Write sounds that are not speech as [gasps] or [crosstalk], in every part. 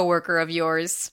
coworker of yours.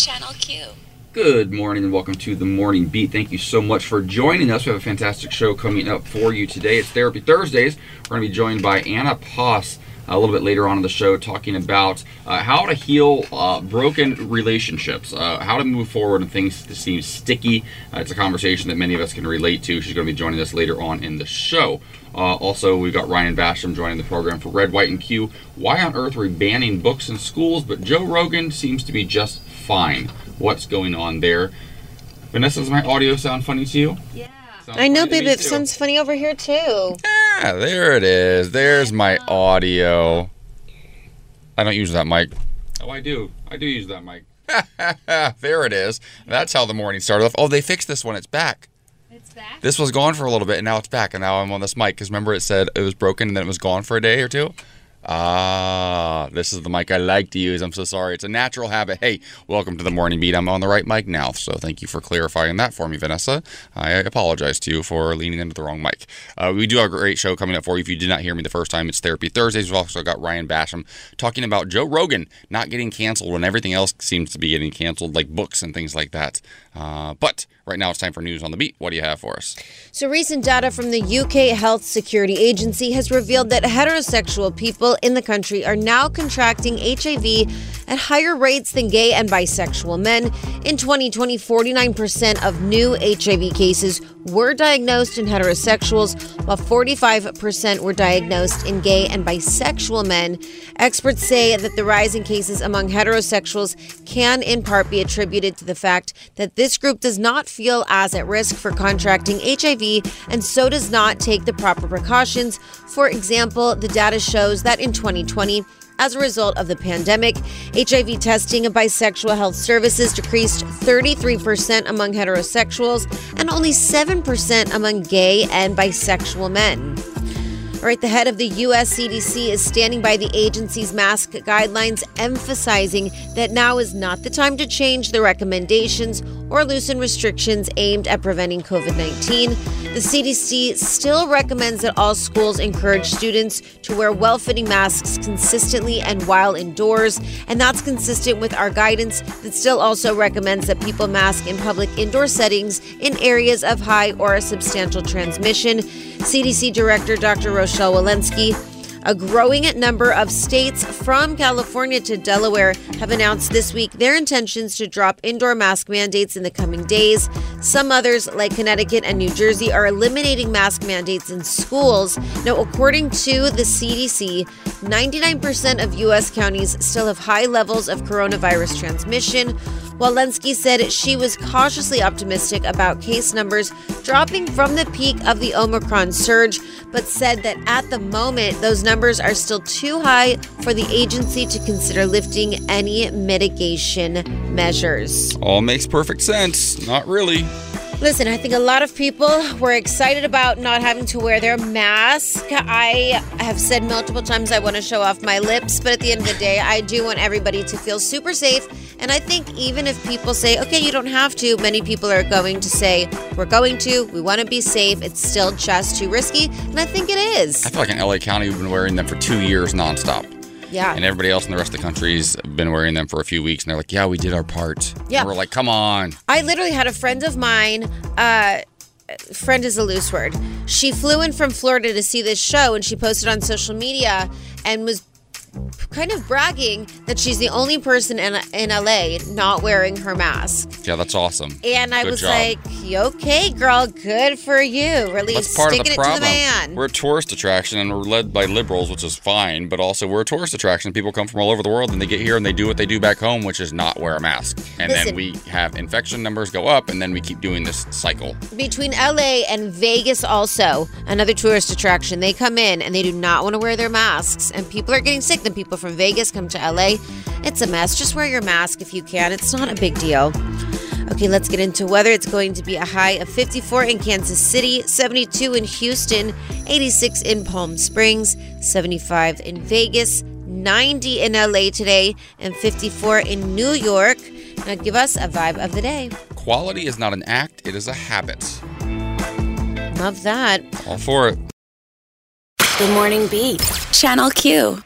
Channel Q. Good morning and welcome to the Morning Beat. Thank you so much for joining us. We have a fantastic show coming up for you today. It's Therapy Thursdays. We're going to be joined by Anna Poss a little bit later on in the show talking about uh, how to heal uh, broken relationships, uh, how to move forward when things that seem sticky. Uh, it's a conversation that many of us can relate to. She's going to be joining us later on in the show. Uh, also, we've got Ryan Basham joining the program for Red, White, and Q. Why on earth are we banning books in schools? But Joe Rogan seems to be just fine. What's going on there? Vanessa, does my audio sound funny to you? Yeah. Sounds I know, funny babe. It too. sounds funny over here too. Ah, there it is. There's my audio. I don't use that mic. Oh, I do. I do use that mic. [laughs] there it is. That's how the morning started off. Oh, they fixed this one. It's back. It's back. This was gone for a little bit, and now it's back. And now I'm on this mic because remember it said it was broken and then it was gone for a day or two. Ah, this is the mic I like to use. I'm so sorry. It's a natural habit. Hey, welcome to the morning beat. I'm on the right mic now, so thank you for clarifying that for me, Vanessa. I apologize to you for leaning into the wrong mic. Uh, we do have a great show coming up for you. If you did not hear me the first time, it's Therapy Thursdays. We've also got Ryan Basham talking about Joe Rogan not getting canceled when everything else seems to be getting canceled, like books and things like that. Uh, but right now, it's time for news on the beat. What do you have for us? So, recent data from the UK Health Security Agency has revealed that heterosexual people in the country are now contracting HIV at higher rates than gay and bisexual men. In 2020, 49% of new HIV cases were diagnosed in heterosexuals, while 45% were diagnosed in gay and bisexual men. Experts say that the rise in cases among heterosexuals can in part be attributed to the fact that this group does not feel as at risk for contracting HIV and so does not take the proper precautions. For example, the data shows that in 2020, as a result of the pandemic, HIV testing of bisexual health services decreased 33% among heterosexuals and only 7% among gay and bisexual men. All right, the head of the US CDC is standing by the agency's mask guidelines, emphasizing that now is not the time to change the recommendations or loosen restrictions aimed at preventing COVID 19. The CDC still recommends that all schools encourage students to wear well fitting masks consistently and while indoors. And that's consistent with our guidance that still also recommends that people mask in public indoor settings in areas of high or substantial transmission. CDC Director Dr. Rochelle Walensky. A growing number of states from California to Delaware have announced this week their intentions to drop indoor mask mandates in the coming days. Some others, like Connecticut and New Jersey, are eliminating mask mandates in schools. Now, according to the CDC, 99% of U.S. counties still have high levels of coronavirus transmission. Walensky said she was cautiously optimistic about case numbers dropping from the peak of the Omicron surge, but said that at the moment, those numbers are still too high for the agency to consider lifting any mitigation measures. All makes perfect sense. Not really. Listen, I think a lot of people were excited about not having to wear their mask. I have said multiple times I want to show off my lips, but at the end of the day, I do want everybody to feel super safe. And I think even if people say, okay, you don't have to, many people are going to say, we're going to, we want to be safe. It's still just too risky. And I think it is. I feel like in LA County, we've been wearing them for two years nonstop. Yeah. And everybody else in the rest of the country's been wearing them for a few weeks, and they're like, "Yeah, we did our part." Yeah. And we're like, "Come on." I literally had a friend of mine, uh, friend is a loose word. She flew in from Florida to see this show and she posted on social media and was kind of bragging that she's the only person in, in LA not wearing her mask. Yeah, that's awesome. And I Good was job. like, okay, girl, good for you. Really That's part of sticking the it to the man. We're a tourist attraction and we're led by liberals, which is fine, but also we're a tourist attraction. People come from all over the world and they get here and they do what they do back home, which is not wear a mask. And Listen. then we have infection numbers go up and then we keep doing this cycle. Between LA and Vegas, also another tourist attraction, they come in and they do not want to wear their masks, and people are getting sick. Then people from Vegas come to LA. It's a mess. Just wear your mask if you can. It's not a big deal. Okay, let's get into weather. It's going to be a high of 54 in Kansas City, 72 in Houston, 86 in Palm Springs, 75 in Vegas, 90 in LA today, and 54 in New York. Now, give us a vibe of the day. Quality is not an act, it is a habit. Love that. All for it. Good Morning Beat. Channel Q.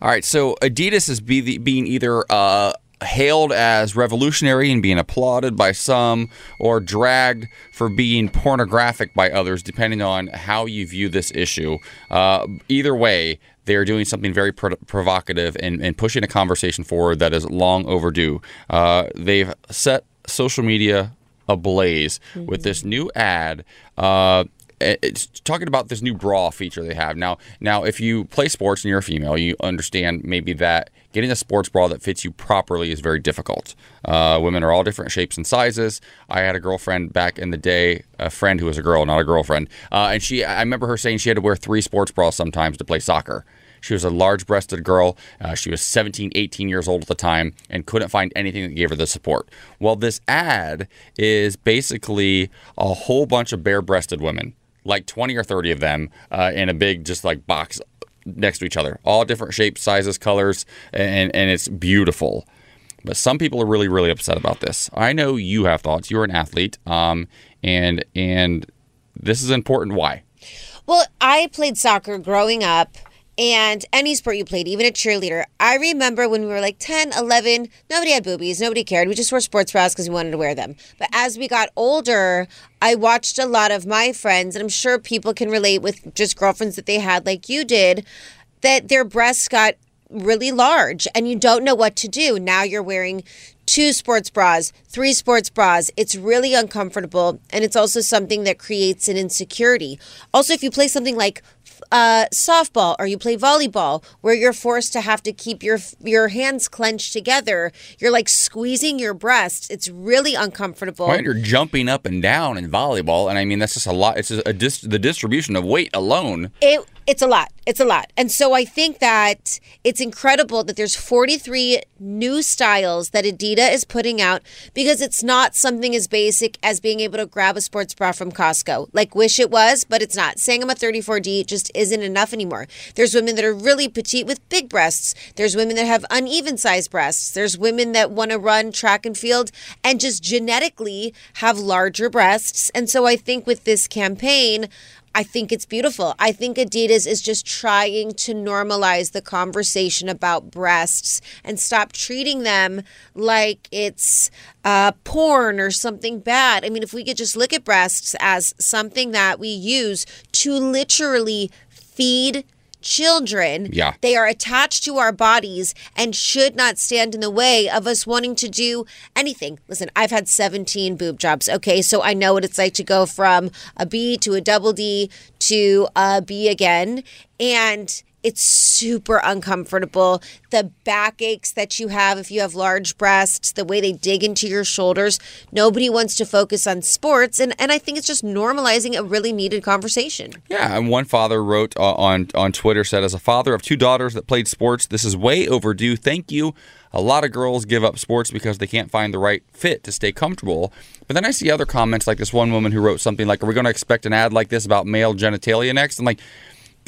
All right, so Adidas is be the, being either uh, hailed as revolutionary and being applauded by some, or dragged for being pornographic by others, depending on how you view this issue. Uh, either way, they are doing something very pro- provocative and, and pushing a conversation forward that is long overdue. Uh, they've set social media ablaze with this new ad. Uh, it's talking about this new bra feature they have now. Now, if you play sports and you're a female, you understand maybe that getting a sports bra that fits you properly is very difficult. Uh, women are all different shapes and sizes. I had a girlfriend back in the day, a friend who was a girl, not a girlfriend, uh, and she. I remember her saying she had to wear three sports bras sometimes to play soccer. She was a large breasted girl. Uh, she was 17, 18 years old at the time and couldn't find anything that gave her the support. Well, this ad is basically a whole bunch of bare breasted women, like 20 or 30 of them, uh, in a big, just like box next to each other, all different shapes, sizes, colors, and, and it's beautiful. But some people are really, really upset about this. I know you have thoughts. You're an athlete, um, and and this is important. Why? Well, I played soccer growing up. And any sport you played, even a cheerleader. I remember when we were like 10, 11, nobody had boobies, nobody cared. We just wore sports bras because we wanted to wear them. But as we got older, I watched a lot of my friends, and I'm sure people can relate with just girlfriends that they had like you did, that their breasts got really large and you don't know what to do. Now you're wearing two sports bras, three sports bras. It's really uncomfortable and it's also something that creates an insecurity. Also, if you play something like uh, softball or you play volleyball where you're forced to have to keep your your hands clenched together, you're like squeezing your breasts. It's really uncomfortable. Right, you're jumping up and down in volleyball, and I mean that's just a lot. It's just a dis- the distribution of weight alone. It it's a lot. It's a lot. And so I think that it's incredible that there's 43 new styles that Adidas is putting out because it's not something as basic as being able to grab a sports bra from Costco. Like wish it was, but it's not. Saying I'm a 34D just isn't enough anymore. There's women that are really petite with big breasts. There's women that have uneven sized breasts. There's women that want to run track and field and just genetically have larger breasts. And so I think with this campaign, I think it's beautiful. I think Adidas is just trying to normalize the conversation about breasts and stop treating them like it's uh, porn or something bad. I mean, if we could just look at breasts as something that we use to literally feed children. Yeah. They are attached to our bodies and should not stand in the way of us wanting to do anything. Listen, I've had 17 boob jobs, okay? So I know what it's like to go from a B to a double D to a B again. And it's super uncomfortable. The back aches that you have if you have large breasts, the way they dig into your shoulders. Nobody wants to focus on sports. And, and I think it's just normalizing a really needed conversation. Yeah, and one father wrote uh, on on Twitter said, "As a father of two daughters that played sports, this is way overdue. Thank you." A lot of girls give up sports because they can't find the right fit to stay comfortable. But then I see other comments like this one woman who wrote something like, "Are we going to expect an ad like this about male genitalia next?" I'm like,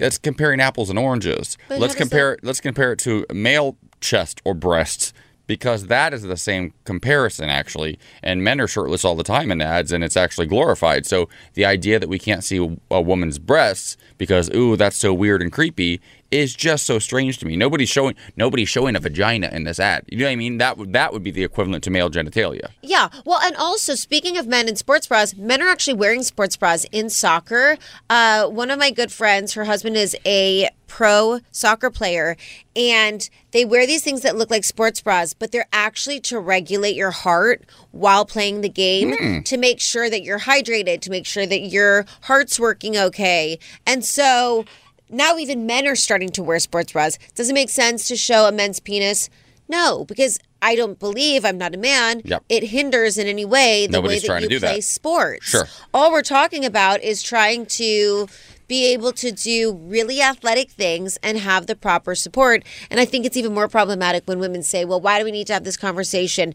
that's comparing apples and oranges. But let's compare let's compare it to male chest or breasts because that is the same comparison actually. And men are shirtless all the time in ads and it's actually glorified. So the idea that we can't see a woman's breasts because ooh that's so weird and creepy is just so strange to me. Nobody's showing nobody's showing a vagina in this ad. You know what I mean? That would that would be the equivalent to male genitalia. Yeah. Well, and also speaking of men in sports bras, men are actually wearing sports bras in soccer. Uh, one of my good friends, her husband is a pro soccer player, and they wear these things that look like sports bras, but they're actually to regulate your heart while playing the game to make sure that you're hydrated, to make sure that your heart's working okay. And so now even men are starting to wear sports bras. Does it make sense to show a men's penis? No, because I don't believe I'm not a man. Yep. It hinders in any way the Nobody's way that trying you to do play that. sports. Sure. All we're talking about is trying to be able to do really athletic things and have the proper support. And I think it's even more problematic when women say, well, why do we need to have this conversation?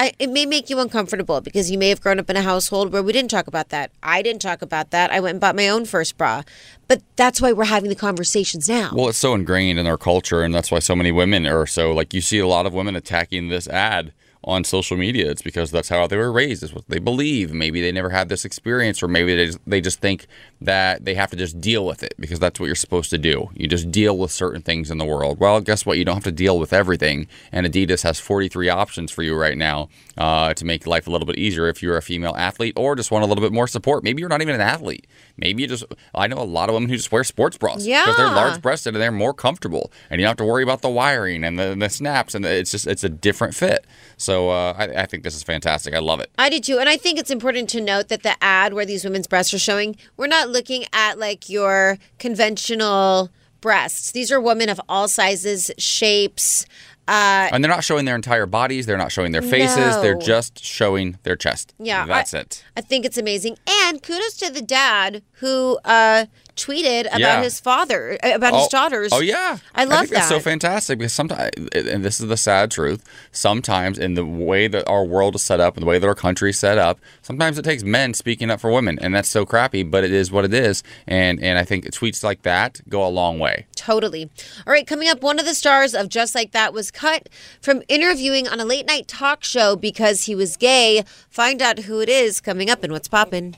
I, it may make you uncomfortable because you may have grown up in a household where we didn't talk about that. I didn't talk about that. I went and bought my own first bra. But that's why we're having the conversations now. Well, it's so ingrained in our culture, and that's why so many women are so like you see a lot of women attacking this ad on social media. It's because that's how they were raised. It's what they believe. Maybe they never had this experience, or maybe they just, they just think that they have to just deal with it because that's what you're supposed to do. You just deal with certain things in the world. Well, guess what? You don't have to deal with everything. And Adidas has 43 options for you right now uh, to make life a little bit easier if you're a female athlete or just want a little bit more support. Maybe you're not even an athlete. Maybe you just. I know a lot of women who just wear sports bras because they're large breasted and they're more comfortable, and you don't have to worry about the wiring and the, the snaps, and it's just it's a different fit. So uh, I, I think this is fantastic. I love it. I do too. And I think it's important to note that the ad where these women's breasts are showing, we're not looking at like your conventional breasts. These are women of all sizes, shapes. Uh, And they're not showing their entire bodies. They're not showing their faces. They're just showing their chest. Yeah, that's I- it. I think it's amazing. And kudos to the dad who uh, tweeted about Yeah. his father, uh, about his daughters. Oh yeah, I love I think That's so fantastic because sometimes, and this is the sad truth. Sometimes, in the way that our world is set up and the way that our country is set up, sometimes it takes men speaking up for women, and that's so crappy. But it is what it is, and and I think tweets like that go a long way. Totally. All right, coming up, one of the stars of Just Like That was cut from interviewing on a late night talk show because he was gay. Find out who it is coming up and what's poppin'.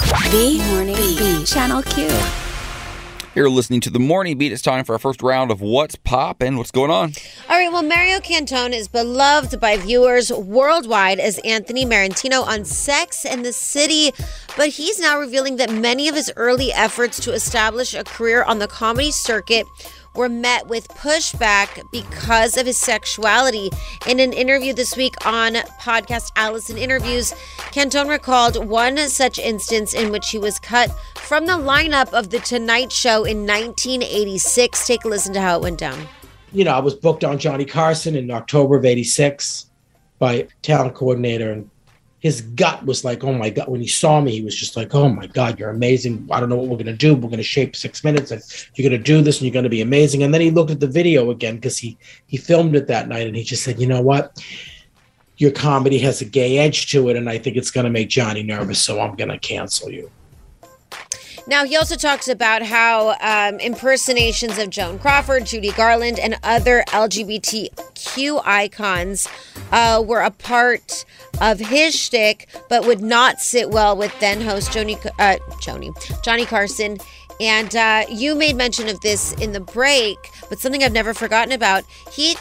The Morning Beat. Channel Q. You're listening to the morning beat. It's time for our first round of what's poppin'. What's going on? All right, well, Mario Cantone is beloved by viewers worldwide as Anthony Marentino on Sex and the City, but he's now revealing that many of his early efforts to establish a career on the comedy circuit were met with pushback because of his sexuality. In an interview this week on podcast Allison Interviews, Cantone recalled one such instance in which he was cut from the lineup of The Tonight Show in 1986. Take a listen to how it went down. you know, I was booked on Johnny Carson in October of 86 by talent coordinator and his gut was like, oh my God. When he saw me, he was just like, oh my God, you're amazing. I don't know what we're going to do. We're going to shape six minutes and you're going to do this and you're going to be amazing. And then he looked at the video again because he, he filmed it that night and he just said, you know what? Your comedy has a gay edge to it. And I think it's going to make Johnny nervous. So I'm going to cancel you. Now, he also talks about how um, impersonations of Joan Crawford, Judy Garland, and other LGBTQ icons uh, were a part of his shtick, but would not sit well with then host Joni, uh, Joni, Johnny Carson. And uh, you made mention of this in the break, but something I've never forgotten about. He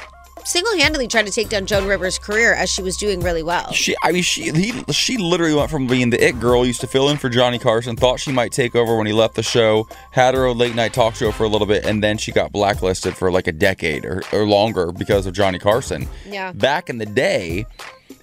single-handedly tried to take down Joan Rivers' career as she was doing really well. She, I mean, she he, she literally went from being the it girl, used to fill in for Johnny Carson, thought she might take over when he left the show, had her own late night talk show for a little bit, and then she got blacklisted for like a decade or, or longer because of Johnny Carson. Yeah. Back in the day,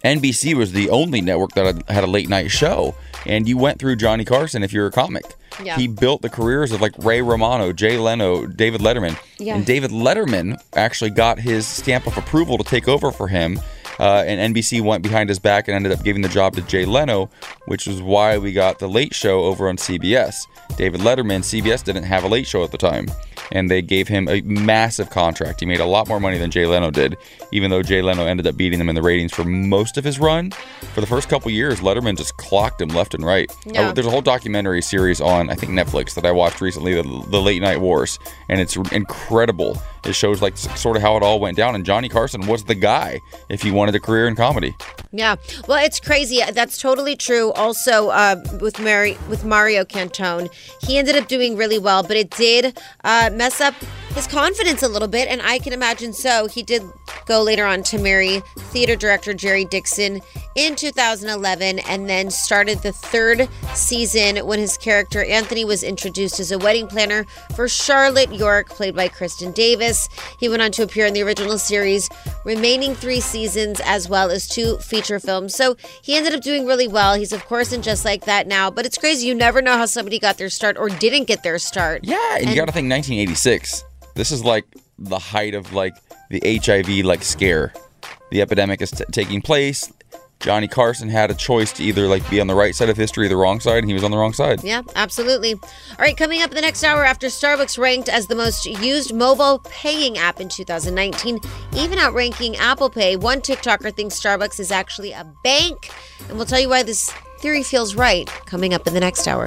NBC was the only network that had- a late night show, and you went through Johnny Carson if you're a comic. Yeah. He built the careers of like Ray Romano, Jay Leno, David Letterman. Yeah. And David Letterman actually got his stamp of approval to take over for him. Uh, and NBC went behind his back and ended up giving the job to Jay Leno, which was why we got the Late Show over on CBS. David Letterman, CBS didn't have a late show at the time, and they gave him a massive contract. He made a lot more money than Jay Leno did, even though Jay Leno ended up beating him in the ratings for most of his run. For the first couple years, Letterman just clocked him left and right. Yeah. Uh, there's a whole documentary series on I think Netflix that I watched recently, the, the Late Night Wars, and it's incredible. It shows like sort of how it all went down, and Johnny Carson was the guy if he wanted a career in comedy. Yeah, well, it's crazy. That's totally true. Also, uh, with Mary, with Mario Cantone, he ended up doing really well, but it did uh, mess up his confidence a little bit, and I can imagine so. He did go later on to marry theater director Jerry Dixon in 2011 and then started the third season when his character Anthony was introduced as a wedding planner for Charlotte York, played by Kristin Davis. He went on to appear in the original series, remaining three seasons, as well as two feature films. So he ended up doing really well. He's, of course, in Just Like That now, but it's crazy. You never know how somebody got their start or didn't get their start. Yeah, and, you got to think 1986. This is like the height of like the HIV like scare. The epidemic is t- taking place. Johnny Carson had a choice to either like be on the right side of history or the wrong side, and he was on the wrong side. Yeah, absolutely. All right, coming up in the next hour after Starbucks ranked as the most used mobile paying app in 2019, even outranking Apple Pay, one TikToker thinks Starbucks is actually a bank. And we'll tell you why this theory feels right coming up in the next hour.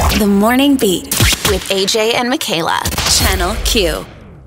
The Morning Beat with AJ and Michaela. Channel Q.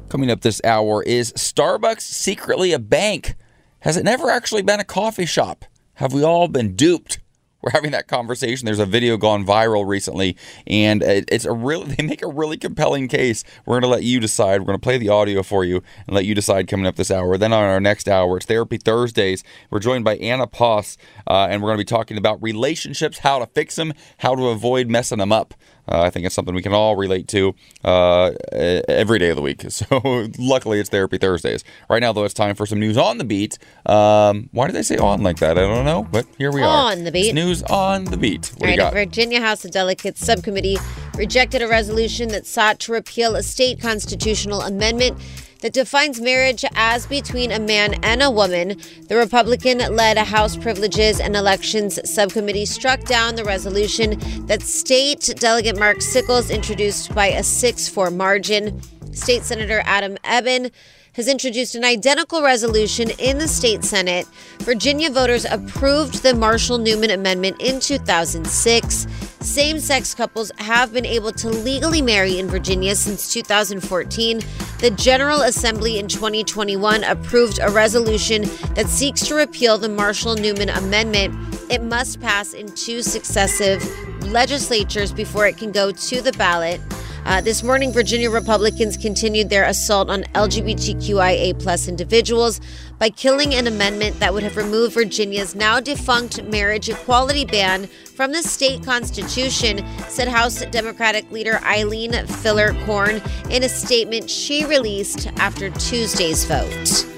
Coming up this hour is Starbucks secretly a bank? Has it never actually been a coffee shop? Have we all been duped? We're having that conversation. There's a video gone viral recently, and it- it's a really [laughs] they make a really compelling case. We're going to let you decide. We're going to play the audio for you and let you decide coming up this hour. Then on our next hour, it's Therapy Thursdays. We're joined by Anna Poss, uh, and we're going to be talking about relationships, how to fix them, how to avoid messing them up. Uh, I think it's something we can all relate to uh, every day of the week. [laughs] So luckily, it's Therapy Thursdays. Right now, though, it's time for some news on the beat. Um, why did they say on like that? I don't know, but here we are. On the beat. It's news on the beat. What All do you right, got? Virginia House of Delegates subcommittee rejected a resolution that sought to repeal a state constitutional amendment that defines marriage as between a man and a woman. The Republican led House Privileges and Elections Subcommittee struck down the resolution that State Delegate Mark Sickles introduced by a 6 4 margin. State Senator Adam Ebbin has introduced an identical resolution in the state Senate. Virginia voters approved the Marshall Newman Amendment in 2006. Same sex couples have been able to legally marry in Virginia since 2014. The General Assembly in 2021 approved a resolution that seeks to repeal the Marshall Newman Amendment. It must pass in two successive legislatures before it can go to the ballot. Uh, this morning, Virginia Republicans continued their assault on LGBTQIA plus individuals by killing an amendment that would have removed Virginia's now defunct marriage equality ban from the state constitution, said House Democratic leader Eileen Filler Korn in a statement she released after Tuesday's vote.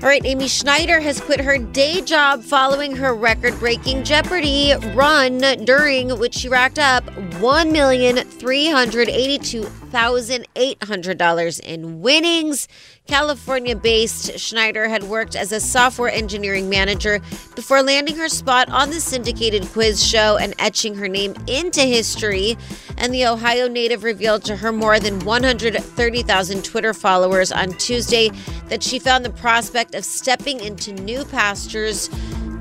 All right, Amy Schneider has quit her day job following her record breaking Jeopardy run, during which she racked up $1,382,800 in winnings. California based Schneider had worked as a software engineering manager before landing her spot on the syndicated quiz show and etching her name into history. And the Ohio native revealed to her more than 130,000 Twitter followers on Tuesday that she found the prospect of stepping into new pastures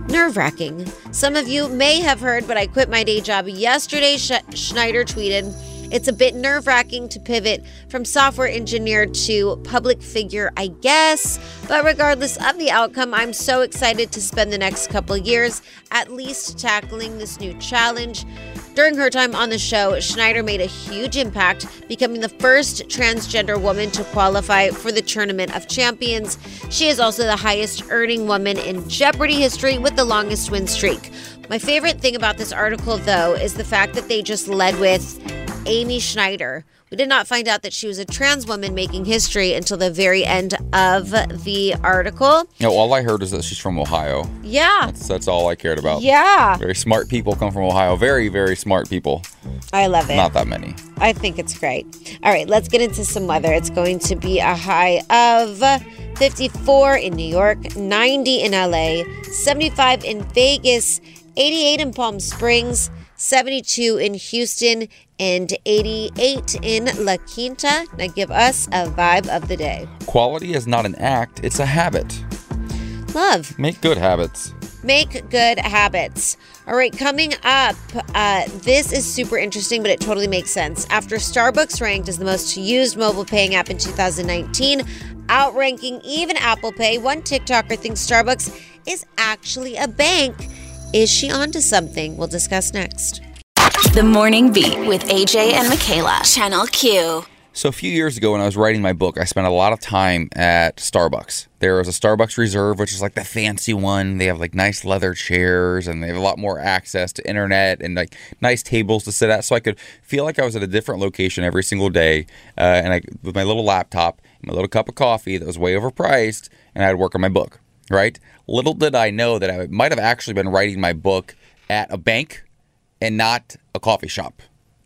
nerve wracking. Some of you may have heard, but I quit my day job yesterday, Sch- Schneider tweeted. It's a bit nerve wracking to pivot from software engineer to public figure, I guess. But regardless of the outcome, I'm so excited to spend the next couple years at least tackling this new challenge. During her time on the show, Schneider made a huge impact, becoming the first transgender woman to qualify for the Tournament of Champions. She is also the highest earning woman in Jeopardy history with the longest win streak. My favorite thing about this article, though, is the fact that they just led with Amy Schneider. We did not find out that she was a trans woman making history until the very end of the article. No, all I heard is that she's from Ohio. Yeah. That's, that's all I cared about. Yeah. Very smart people come from Ohio. Very, very smart people. I love it. Not that many. I think it's great. All right, let's get into some weather. It's going to be a high of 54 in New York, 90 in LA, 75 in Vegas, 88 in Palm Springs, 72 in Houston, and 88 in La Quinta. Now give us a vibe of the day. Quality is not an act, it's a habit. Love. Make good habits. Make good habits. All right, coming up, uh, this is super interesting, but it totally makes sense. After Starbucks ranked as the most used mobile paying app in 2019, outranking even Apple Pay, one TikToker thinks Starbucks is actually a bank. Is she onto something? We'll discuss next. The Morning Beat with AJ and Michaela. Channel Q. So a few years ago when I was writing my book, I spent a lot of time at Starbucks. There was a Starbucks Reserve, which is like the fancy one. They have like nice leather chairs and they have a lot more access to internet and like nice tables to sit at. So I could feel like I was at a different location every single day. Uh, and I with my little laptop, my little cup of coffee that was way overpriced, and I'd work on my book. Right? Little did I know that I might have actually been writing my book at a bank and not a coffee shop.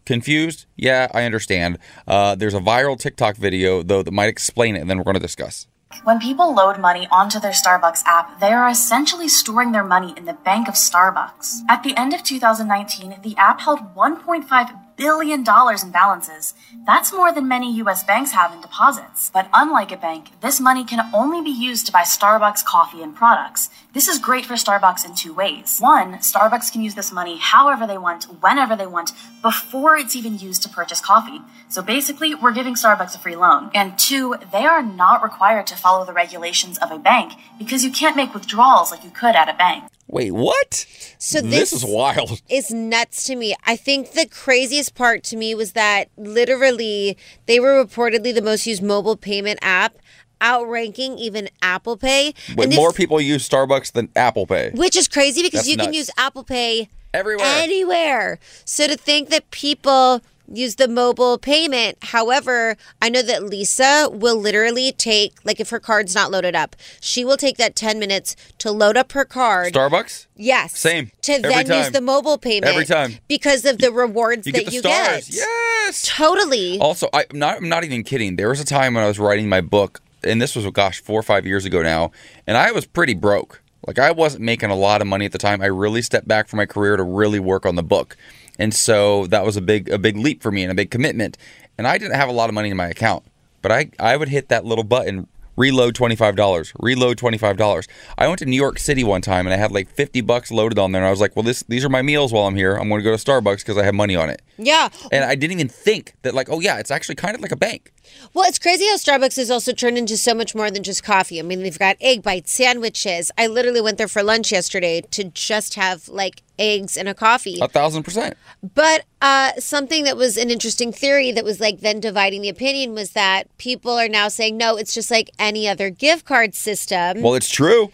Confused? Yeah, I understand. Uh, there's a viral TikTok video, though, that might explain it, and then we're going to discuss. When people load money onto their Starbucks app, they are essentially storing their money in the bank of Starbucks. At the end of 2019, the app held $1.5 billion dollars in balances. That's more than many US banks have in deposits. But unlike a bank, this money can only be used to buy Starbucks coffee and products. This is great for Starbucks in two ways. One, Starbucks can use this money however they want, whenever they want, before it's even used to purchase coffee. So basically, we're giving Starbucks a free loan. And two, they are not required to follow the regulations of a bank because you can't make withdrawals like you could at a bank. Wait, what? So this, this is wild. It's nuts to me. I think the craziest part to me was that literally they were reportedly the most used mobile payment app, outranking even Apple Pay. Wait, more people use Starbucks than Apple Pay. which is crazy because That's you can use Apple Pay Everywhere. anywhere. So to think that people use the mobile payment, however, I know that Lisa will literally take like if her card's not loaded up, she will take that 10 minutes to load up her card. Starbucks? Yes. Same. To Every then use the mobile payment. Every time. Because of the rewards You that get the you stars. get. Yes. Totally. Also, I, am not, I'm not even kidding. There was a time when I was writing my book, and this was, gosh, four or five years ago now, and I was pretty broke. Like, I wasn't making a lot of money at the time. I really stepped back from my career to really work on the book. And so that was a big a big leap for me and a big commitment. And I didn't have a lot of money in my account, but I, I would hit that little button reload $25 reload $25 i went to new york city one time and i had like 50 bucks loaded on there and i was like well this these are my meals while i'm here i'm going to go to starbucks because i have money on it yeah. and i didn't even think that like oh yeah it's actually kind of like a bank Well, it's crazy how Starbucks has also turned into so much more than just coffee. I mean, they've got egg bites, sandwiches. I literally went there for lunch yesterday to just have like eggs and a coffee. a thousand percent But uh, something that was an interesting theory that was like then dividing the opinion was that people are now saying, no, it's just like any other gift card system. well it's true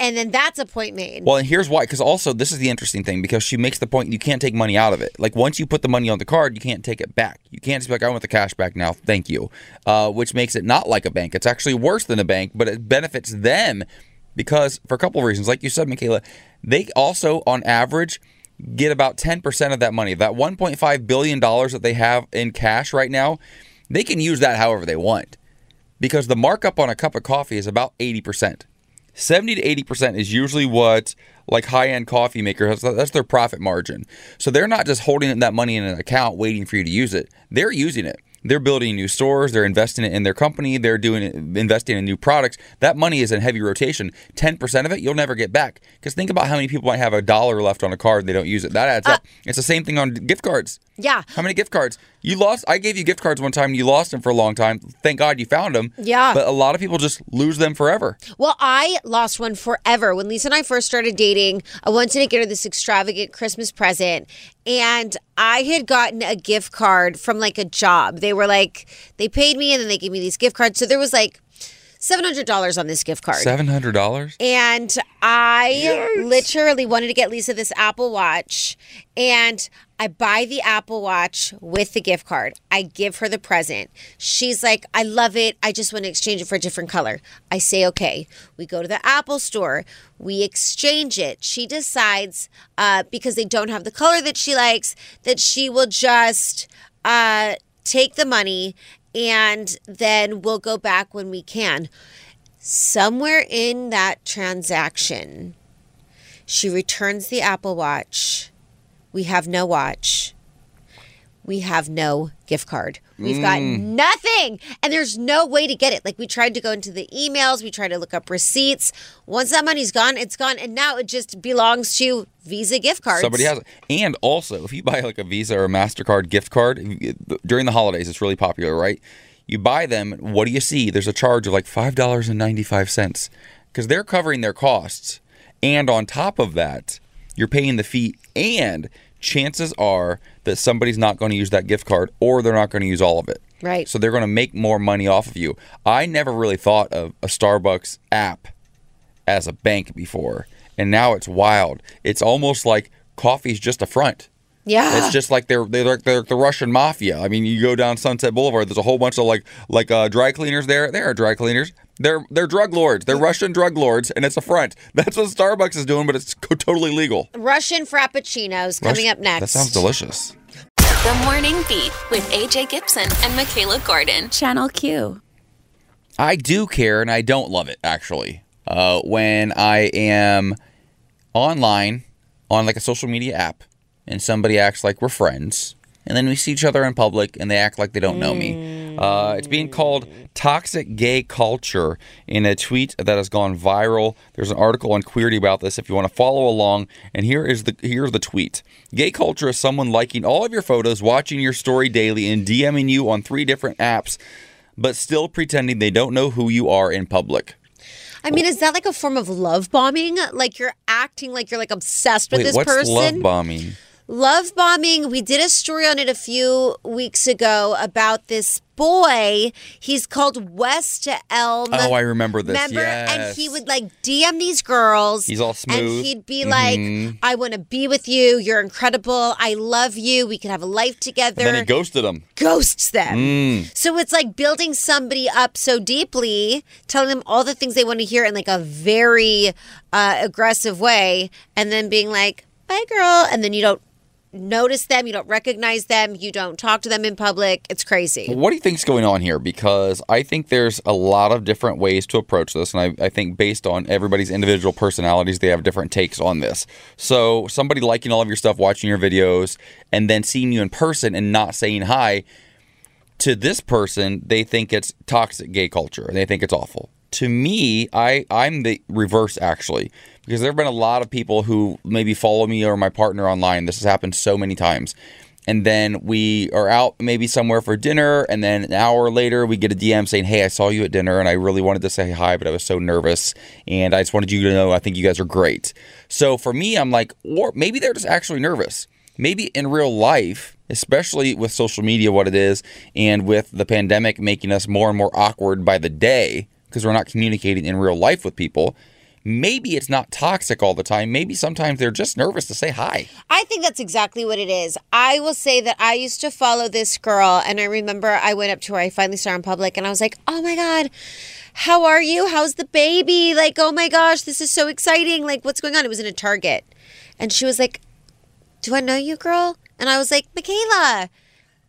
and then that's a point made. Well, and here's why. Because also, this is the interesting thing. Because she makes the point you can't take money out of it. Like once you put the money on the card, you can't take it back. You can't just be like, "I want the cash back now, thank you," uh, which makes it not like a bank. It's actually worse than a bank, but it benefits them because for a couple of reasons. Like you said, Michaela, they also, on average, get about ten percent of that money. That 1.5 billion dollars that they have in cash right now, they can use that however they want because the markup on a cup of coffee is about 80%. 70 to 80% is usually what like high-end coffee makers that's their profit margin. So they're not just holding that money in an account waiting for you to use it. They're using it. They're building new stores. They're investing it in their company. They're doing investing in new products. That money is in heavy rotation. Ten percent of it you'll never get back. Because think about how many people might have a dollar left on a card and they don't use it. That adds uh, up. It's the same thing on gift cards. Yeah. How many gift cards? You lost. I gave you gift cards one time. and You lost them for a long time. Thank God you found them. Yeah. But a lot of people just lose them forever. Well, I lost one forever. When Lisa and I first started dating, I wanted to get her this extravagant Christmas present. And I had gotten a gift card from like a job. They were like, they paid me and then they gave me these gift cards. So there was like $700 on this gift card. Seven hundred dollars. And I literally wanted to get Lisa this Apple Watch. And I buy the Apple Watch with the gift card. I give her the present. She's like, I love it. I just want to exchange it for a different color. I say, okay. We go to the Apple store. We exchange it. She decides, uh, because they don't have the color that she likes, that she will just uh, take the money and then we'll go back when we can. Somewhere in that transaction, she returns the Apple Watch. We have no watch. We have no gift card. We've got mm. nothing. And there's no way to get it. Like we tried to go into the emails, we tried to look up receipts. Once that money's gone, it's gone. And now it just belongs to Visa gift cards. Somebody has it. And also, if you buy like a Visa or a MasterCard gift card during the holidays, it's really popular, right? You buy them, what do you see? There's a charge of like $5.95 because they're covering their costs. And on top of that, you're paying the fee, and chances are that somebody's not going to use that gift card or they're not going to use all of it. Right. So they're going to make more money off of you. I never really thought of a Starbucks app as a bank before, and now it's wild. It's almost like coffee's just a front. Yeah. It's just like they're they're like they're the Russian mafia. I mean, you go down Sunset Boulevard. There's a whole bunch of like like uh, dry cleaners there. There are dry cleaners. They're they're drug lords. They're Russian drug lords, and it's a front. That's what Starbucks is doing, but it's co- totally legal. Russian Frappuccinos coming Rush- up next. That sounds delicious. The Morning Beat with AJ Gibson and Michaela Gordon. Channel Q. I do care, and I don't love it actually. Uh, when I am online on like a social media app, and somebody acts like we're friends, and then we see each other in public, and they act like they don't know me. Uh, it's being called toxic gay culture in a tweet that has gone viral. There's an article on Queerty about this if you want to follow along. And here is the here's the tweet. Gay culture is someone liking all of your photos, watching your story daily, and DMing you on three different apps, but still pretending they don't know who you are in public. I mean, is that like a form of love bombing? Like you're acting like you're like obsessed with Wait, this what's person? love bombing? Love bombing. We did a story on it a few weeks ago about this boy. He's called West Elm. Oh, I remember this. Remember? And he would like DM these girls. He's all And smooth. he'd be Mhm. like, I want to be with you. You're incredible. I love you. We can have a life together. And then he ghosted them. Ghosts them. Mm. So it's like building somebody up so deeply, telling them all the things they want to hear in like a very uh, aggressive way, and then being like, bye, girl. And then you don't notice them, you don't recognize them, you don't talk to them in public. It's crazy. What do you think's going on here? Because I think there's a lot of different ways to approach this, and I, I think based on everybody's individual personalities, they have different takes on this. So somebody liking all of your stuff, watching your videos, and then seeing you in person and not saying hi to this person, they think it's toxic gay culture they think it's awful. To me, I I'm the reverse actually because there have been a lot of people who maybe follow me or my partner online. This has happened so many times. And then we are out maybe somewhere for dinner, and then an hour later we get a DM saying, "Hey, I saw you at dinner, and I really wanted to say hi, but I was so nervous, and I just wanted you to know I think you guys are great." So for me, I'm like, or maybe they're just actually nervous. Maybe in real life, especially with social media, what it is, and with the pandemic making us more and more awkward by the day because we're not communicating in real life with people. Maybe it's not toxic all the time. Maybe sometimes they're just nervous to say hi. I think that's exactly what it is. I will say that I used to follow this girl, and I remember I went up to her. I finally saw her in public, and I was like, "Oh my god, how are you? How's the baby? Like, oh my gosh, this is so exciting! Like, what's going on?" It was in a Target, and she was like, "Do I know you, girl?" And I was like, "Michaela."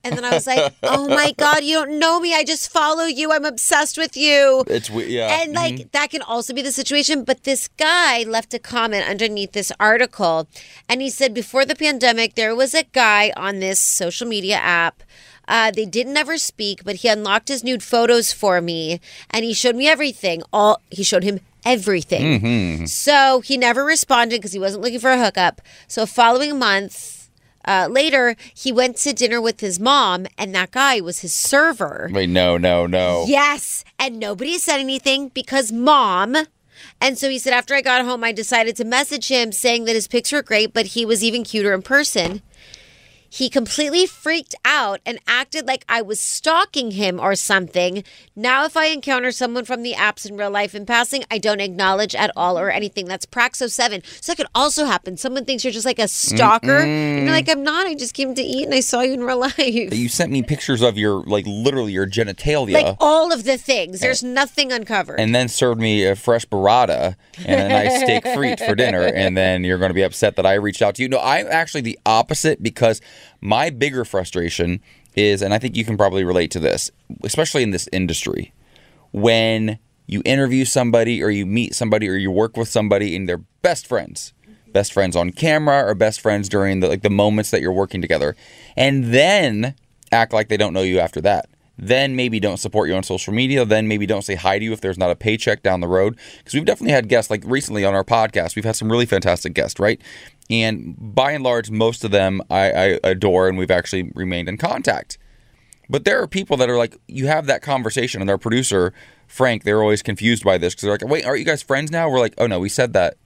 And then I was like, "Oh my [laughs] god, you don't know me. I just follow you. I'm obsessed with you." It's weird. yeah. And like mhm. that can also be the situation. But this guy left a comment underneath this article, and he said before the pandemic, there was a guy on this social media app Uh, they didn't ever speak, but he unlocked his nude photos for me, and he showed me everything. All he showed him everything. Mm-hmm. So he never responded because he wasn't looking for a hookup. So following month uh, later, he went to dinner with his mom, and that guy was his server. Wait, no, no, no. Yes. And nobody said anything because mom. And so he said, after I got home, I decided to message him saying that his pics were great, but he was even cuter in person. He completely freaked out and acted like I was stalking him or something. Now, if I encounter someone from the apps in real life in passing, I don't acknowledge at all or anything. That's Praxo7. So that could also happen. Someone thinks you're just like a stalker. And you're like, I'm not. I just came to eat and I saw you in real [laughs] life. You sent me pictures of your, like, literally your genitalia. Like all of the things. There's nothing uncovered. and then served me a fresh burrata and a nice steak frite for dinner, and then you're going to be upset that I reached out to you. No, I'm actually the opposite because my bigger frustration is, and I think you can probably relate to this, especially in this industry, when you interview somebody or you meet somebody or you work with somebody and they're best friends best friends on camera or best friends during the like the moments that you're working together and then act like they don't know you after that. Then maybe don't support you on social media then maybe don't say hi to you if there's not a paycheck down the road. Because we've definitely had guests like recently on our podcast we've had some really fantastic guests right and by and large most of them I, I adore and we've actually remained in contact but there are people that are like, you have that conversation, and their producer, Frank, they're always confused by this because they're like, wait, aren't you guys friends now? We're like, oh no, we said that.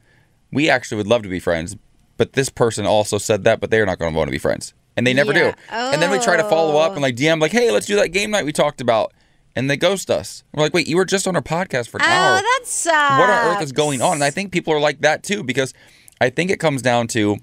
We actually would love to be friends, but this person also said that, but they're not going to want to be friends. And they never Yeah. do. And then we try to follow up and like oh. DM, like, hey, let's do that game night we talked about. And they ghost us. We're like, wait, you were just on our podcast for an oh, hour Oh, that sucks. what on earth is going on? And I think people are like that too because I think it comes down to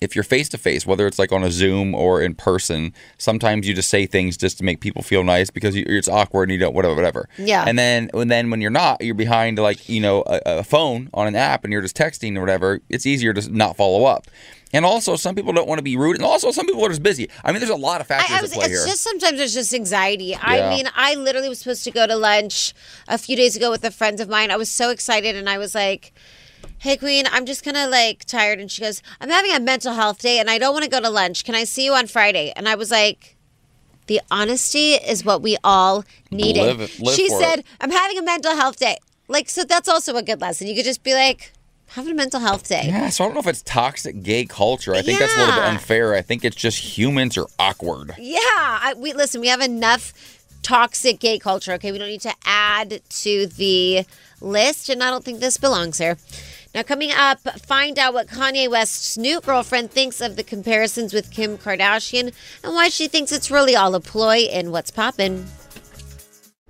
if you're face to face, whether it's like on a Zoom or in person, sometimes you just say things just to make people feel nice because you, it's awkward and you don't whatever whatever. Yeah. And then and then when you're not, you're behind like you know a, a phone on an app and you're just texting or whatever. It's easier to not follow up. And also, some people don't want to be rude, and also some people are just busy. I mean, there's a lot of factors I, I was, at play it's here. just sometimes there's just anxiety. Yeah. I mean, I literally was supposed to go to lunch a few days ago with a friend of mine. I was so excited, and I was like, "Hey, Queen, I'm just kind of like tired." And she goes, "I'm having a mental health day, and I don't want to go to lunch. Can I see you on Friday?" And I was like. The honesty is what we all needed. Live it- live she said, it. I'm having a mental health day. Like, so that's also a good lesson. You could just be like, having a mental health day. yeah, so I don't know if it's toxic gay culture. I think that's a little bit unfair. I think it's just humans are awkward. Yeah, I, we listen. We have enough toxic gay culture. Okay, we don't need to add to the list, and I don't think this belongs here. Now, coming up, find out what Kanye West's new girlfriend thinks of the comparisons with Kim Kardashian and why she thinks it's really all a ploy in What's Poppin'.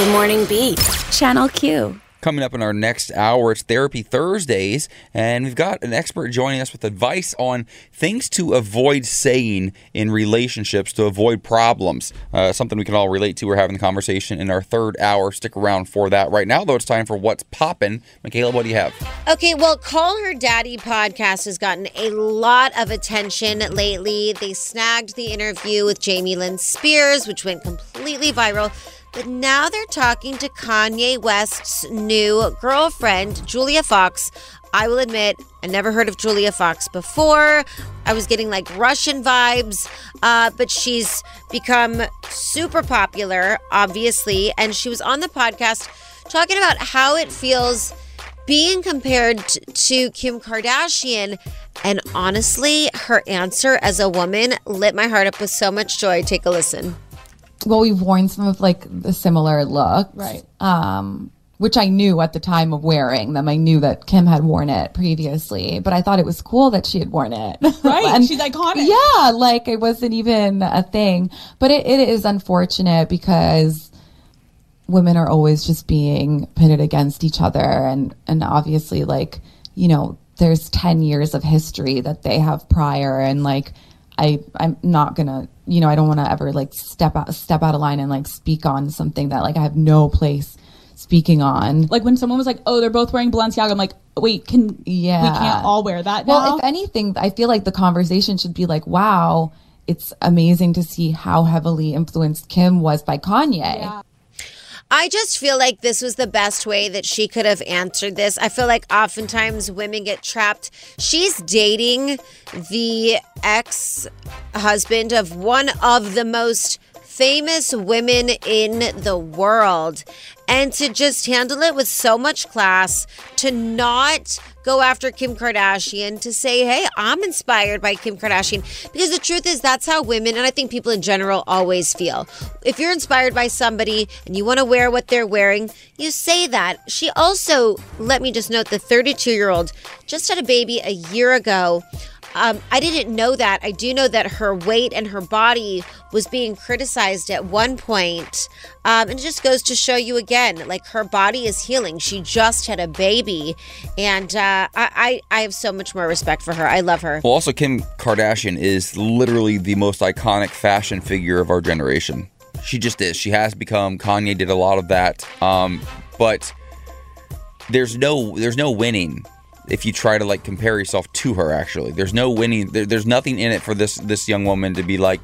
The Morning Beat, Channel Q. Coming up in our next hour, it's Therapy Thursdays, and we've got an expert joining us with advice on things to avoid saying in relationships to avoid problems. Uh, something we can all relate to. We're having the conversation in our third hour. Stick around for that. Right now, though, it's time for What's Poppin'. Michaela, what do you have? Okay, well, Call Her Daddy podcast has gotten a lot of attention lately. They snagged the interview with Jamie Lynn Spears, which went completely viral. But now they're talking to Kanye West's new girlfriend, Julia Fox. I will admit, I never heard of Julia Fox before. I was getting like Russian vibes, uh, but she's become super popular, obviously. And she was on the podcast talking about how it feels being compared to Kim Kardashian. And honestly, her answer as a woman lit my heart up with so much joy. Take a listen. Well, we've worn some of like the similar looks, Right. Um, which I knew at the time of wearing them. I knew that Kim had worn it previously, but I thought it was cool that she had worn it. [laughs] Right. And- She's iconic. Yeah, like it wasn't even a thing. But it, it is unfortunate because women are always just being pitted against each other and and obviously like, you know, there's 10 years of history that they have prior and like I I'm not going to, you know, I don't want to ever like step out step out of line and like speak on something that like I have no place speaking on. Like when someone was like, "Oh, they're both wearing Balenciaga," I'm like, "Wait, can Yeah. we can't all wear that now?" Well, if anything, I feel like the conversation should be like, wow, it's amazing to see how heavily influenced Kim was by Kanye. I just feel like this was the best way that she could have answered this. I feel like oftentimes women get trapped. She's dating the ex husband of one of the most famous women in the world. And to just handle it with so much class, to not go after Kim Kardashian, to say, hey, I'm inspired by Kim Kardashian. Because the truth is, that's how women, and I think people in general, always feel. If you're inspired by somebody and you want to wear what they're wearing, you say that. She also, let me just note, the 32 year old just had a baby a year ago. Um, I didn't know that. I do know that her weight and her body was being criticized at one point. Um, and it just goes to show you again, like her body is healing. She just had a baby, and uh, I, I have so much more respect for her. I love her. Well, also, Kim Kardashian is literally the most iconic fashion figure of our generation. She just is. She has become. Kanye did a lot of that. Um, but there's no there's no winning if you try to like compare yourself to her. Actually, there's no winning. There, there's nothing in it for this this young woman to be like,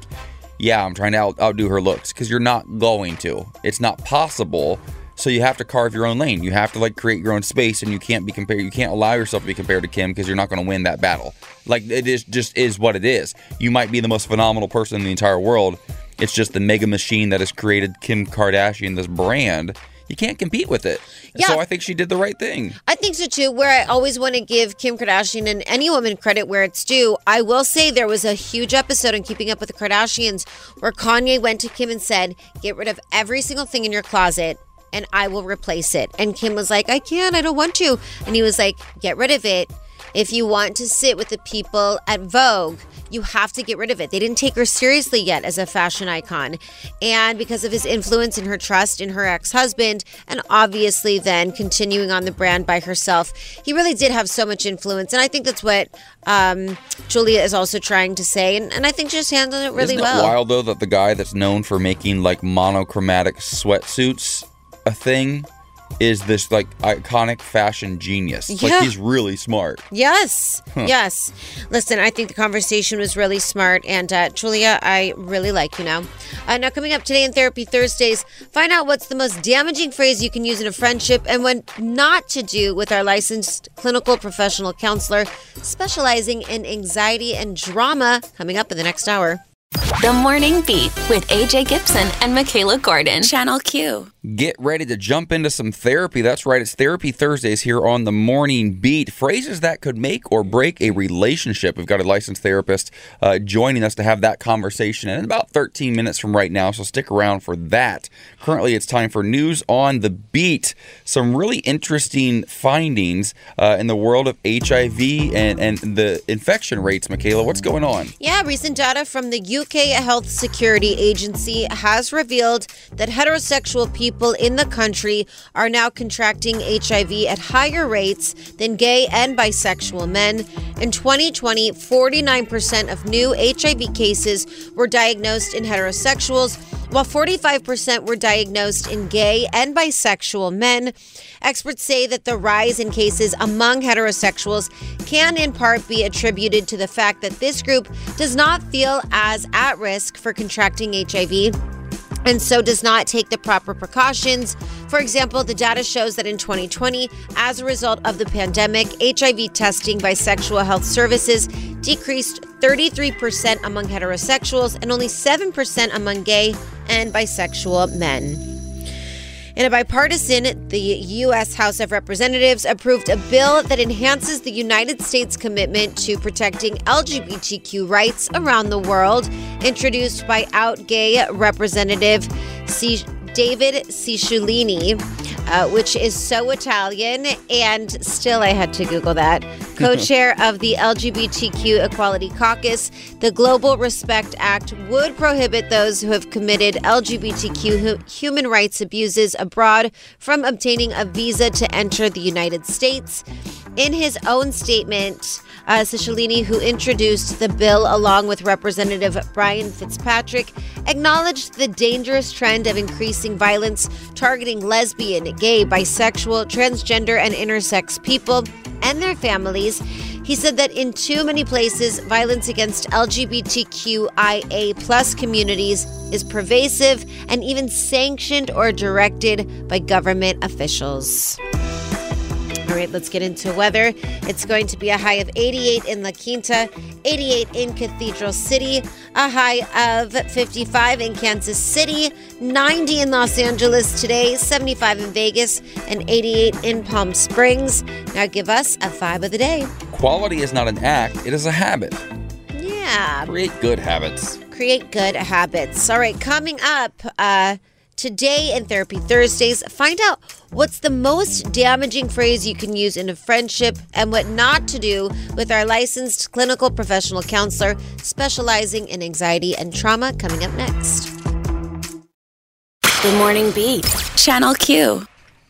yeah, I'm trying to out, outdo her looks because you're not going to. It's not possible. So you have to carve your own lane. You have to like create your own space, and you can't be compared. You can't allow yourself to be compared to Kim because you're not going to win that battle. Like it is just is what it is. You might be the most phenomenal person in the entire world. It's just the mega machine that has created Kim Kardashian, this brand. You can't compete with it. Yeah. So I think she did the right thing. I think so too. Where I always want to give Kim Kardashian and any woman credit where it's due. I will say there was a huge episode in Keeping Up with the Kardashians where Kanye went to Kim and said, "Get rid of every single thing in your closet." And I will replace it. And Kim was like, I can't, I don't want to. And he was like, Get rid of it. If you want to sit with the people at Vogue, you have to get rid of it. They didn't take her seriously yet as a fashion icon. And because of his influence and her trust in her ex husband, and obviously then continuing on the brand by herself, he really did have so much influence. And I think that's what um, Julia is also trying to say. And, and I think she just handled it really Isn't well. it wild though that the guy that's known for making like monochromatic sweatsuits a thing is this like iconic fashion genius. Yeah. Like he's really smart. Yes. Huh. Yes. Listen, I think the conversation was really smart. And uh, Julia, I really like you now. Uh, now, coming up today in Therapy Thursdays, find out what's the most damaging phrase you can use in a friendship and what not to do with our licensed clinical professional counselor specializing in anxiety and trauma coming up in the next hour. The Morning Beat with AJ Gibson and Michaela Gordon. Channel Q. get ready to jump into some therapy. That's right, it's Therapy Thursdays here on the Morning Beat. Phrases that could make or break a relationship. We've got a licensed therapist uh, joining us to have that conversation in about 13 minutes from right now, so stick around for that. Currently, it's time for News on the Beat. Some really interesting findings uh, in the world of HIV and, and the infection rates. Michaela, what's going on? Yeah, recent data from the UK Health Security Agency has revealed that heterosexual people in the country are now contracting HIV at higher rates than gay and bisexual men. In 2020, 49% of new HIV cases were diagnosed in heterosexuals, while 45% were diagnosed in gay and bisexual men. Experts say that the rise in cases among heterosexuals can in part be attributed to the fact that this group does not feel as at risk for contracting HIV and so does not take the proper precautions. For example, the data shows that in 2020, as a result of the pandemic, HIV testing by sexual health services decreased 33% among heterosexuals and only 7% among gay and bisexual men. In a bipartisan, the U.S. House of Representatives approved a bill that enhances the United States commitment to protecting LGBTQ rights around the world, introduced by out gay Representative C- David Cicilline. Uh, which is so Italian, and still I had to Google that. [laughs] Co chair of the LGBTQ Equality Caucus, the Global Respect Act would prohibit those who have committed LGBTQ hu- human rights abuses abroad from obtaining a visa to enter the United States. In his own statement, uh, Cicilline, who introduced the bill along with Representative Brian Fitzpatrick, acknowledged the dangerous trend of increasing violence targeting lesbian, gay, bisexual, transgender, and intersex people and their families. He said that in too many places, violence against LGBTQIA plus communities is pervasive and even sanctioned or directed by government officials. All right, let's get into weather. It's going to be a high of 88 in La Quinta, 88 in Cathedral City, a high of 55 in Kansas City, 90 in Los Angeles today, 75 in Vegas, and 88 in Palm Springs. Now give us a five of the day. Quality is not an act, it is a habit. Yeah. Create good habits. Create good habits. All right, coming up, uh, Today in Therapy Thursdays, find out what's the most damaging phrase you can use in a friendship and what not to do with our licensed clinical professional counselor specializing in anxiety and trauma coming up next. Good Morning Beat, Channel Q.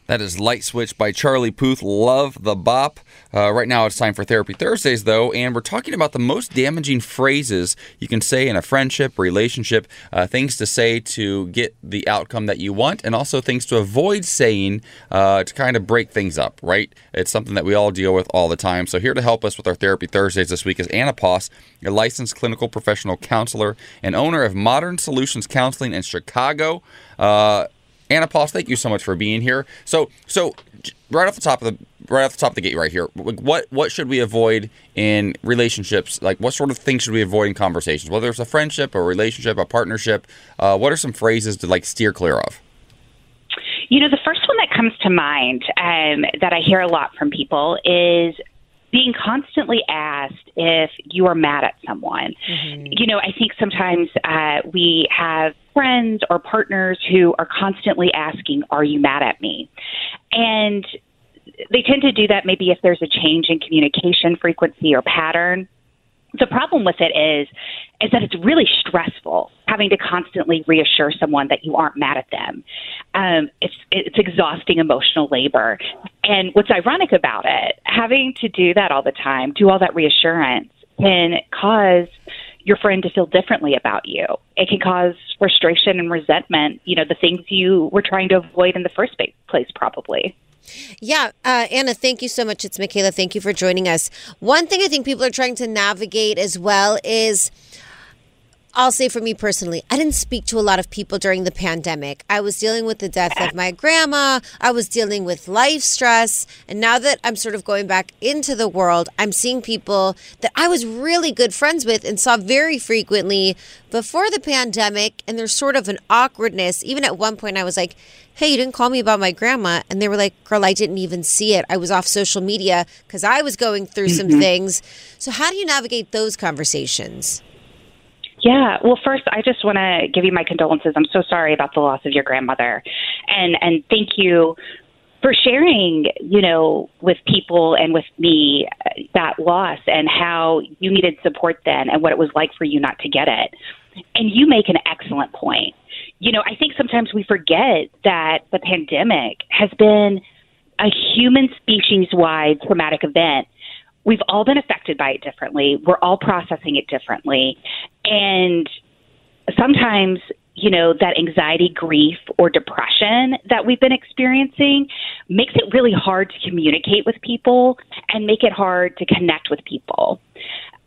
That is Light Switch by Charlie Puth. Love the bop. Uh, right now it's time for Therapy Thursdays, though, and we're talking about the most damaging phrases you can say in a friendship, relationship, uh, things to say to get the outcome that you want, and also things to avoid saying uh, to kind of break things up, right? It's something that we all deal with all the time. So, here to help us with our Therapy Thursdays this week is Anna Poss, a licensed clinical professional counselor and owner of Modern Solutions Counseling in Chicago. Uh, Anna Poss, thank you so much for being here. So, so right off the top of the right off the top of the gate, right here, what what should we avoid in relationships? Like, what sort of things should we avoid in conversations? Whether it's a friendship, a relationship, a partnership, uh, what are some phrases to like steer clear of? You know, the first one that comes to mind um, that I hear a lot from people is being constantly asked if you are mad at someone. Mm-hmm. You know, I think sometimes uh, we have friends or partners who are constantly asking, Are you mad at me? And they tend to do that maybe if there's a change in communication frequency or pattern. The problem with it is is that it's really stressful having to constantly reassure someone that you aren't mad at them. Um, it's it's exhausting emotional labor. And what's ironic about it, having to do that all the time, do all that reassurance, can cause your friend to feel differently about you. It can cause frustration and resentment, you know, the things you were trying to avoid in the first place, probably. Yeah, uh, Anna, thank you so much. It's Michaela. Thank you for joining us. One thing I think people are trying to navigate as well is I'll say for me personally, I didn't speak to a lot of people during the pandemic. I was dealing with the death of [laughs] my grandma, I was dealing with life stress, and now that I'm sort of going back into the world, I'm seeing people that I was really good friends with and saw very frequently before the pandemic, and there's sort of an awkwardness. Even at one point, I was like, Hey, you didn't call me about my grandma. And they were like, Girl, I didn't even see it. I was off social media because I was going through some Mhm. things. So, how do you navigate those conversations? Yeah. Well, first, I just want to give you my condolences. I'm so sorry about the loss of your grandmother, and and thank you for sharing, you know, with people and with me uh, that loss and how you needed support then and what it was like for you not to get it. And you make an excellent point. You know, I think sometimes we forget that the pandemic has been a human species wide traumatic event we've all been affected by it differently. We're all processing it differently. And sometimes, you know, that anxiety, grief, or depression that we've been experiencing makes it really hard to communicate with people and make it hard to connect with people.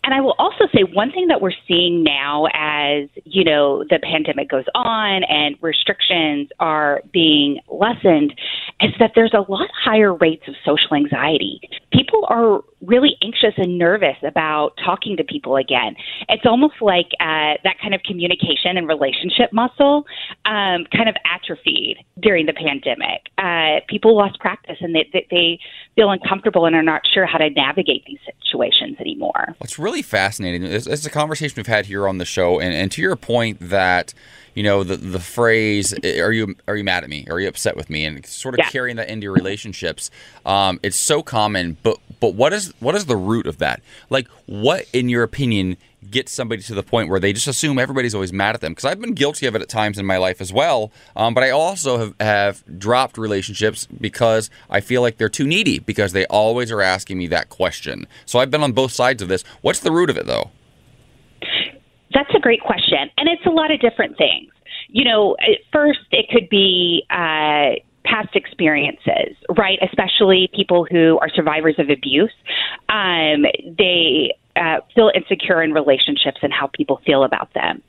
And I will also say one thing that we're seeing now as, you know, the pandemic goes on and restrictions are being lessened is that there's a lot higher rates of social anxiety. People are really anxious and nervous about talking to people again. It's almost like uh, that kind of communication and relationship muscle um, kind of atrophied during the pandemic. Uh, people lost practice and they, they, feel uncomfortable and are not sure how to navigate these situations anymore. Really fascinating. Is it's a conversation we've had here on the show, and, and to your point that you know the the phrase "Are you are you mad at me? Are you upset with me?" and sort of Yeah. carrying that into your relationships. Um, it's so common, but but what is what is the root of that? Like, what in your opinion gets somebody to the point where they just assume everybody's always mad at them? Because I've been guilty of it at times in my life as well. Um, but I also have, have dropped relationships because I feel like they're too needy because they always are asking me that question. So I've been on both sides of this. What's the root of it though? That's a great question. And it's a lot of different things. You know, first, it could be uh, past experiences, right? Especially people who are survivors of abuse. Um, they uh, feel insecure in relationships and how people feel about them.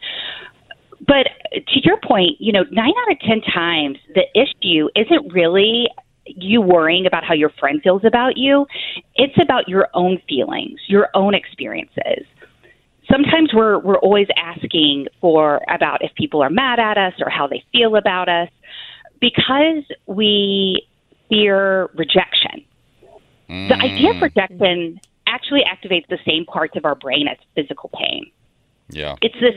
But to your point, you know, nine out of 10 times the issue isn't really you worrying about how your friend feels about you. It's about your own feelings, your own experiences sometimes we're we're always asking for about if people are mad at us or how they feel about us because we fear rejection. The idea of mm. rejection actually activates the same parts of our brain as physical pain. Yeah. It's this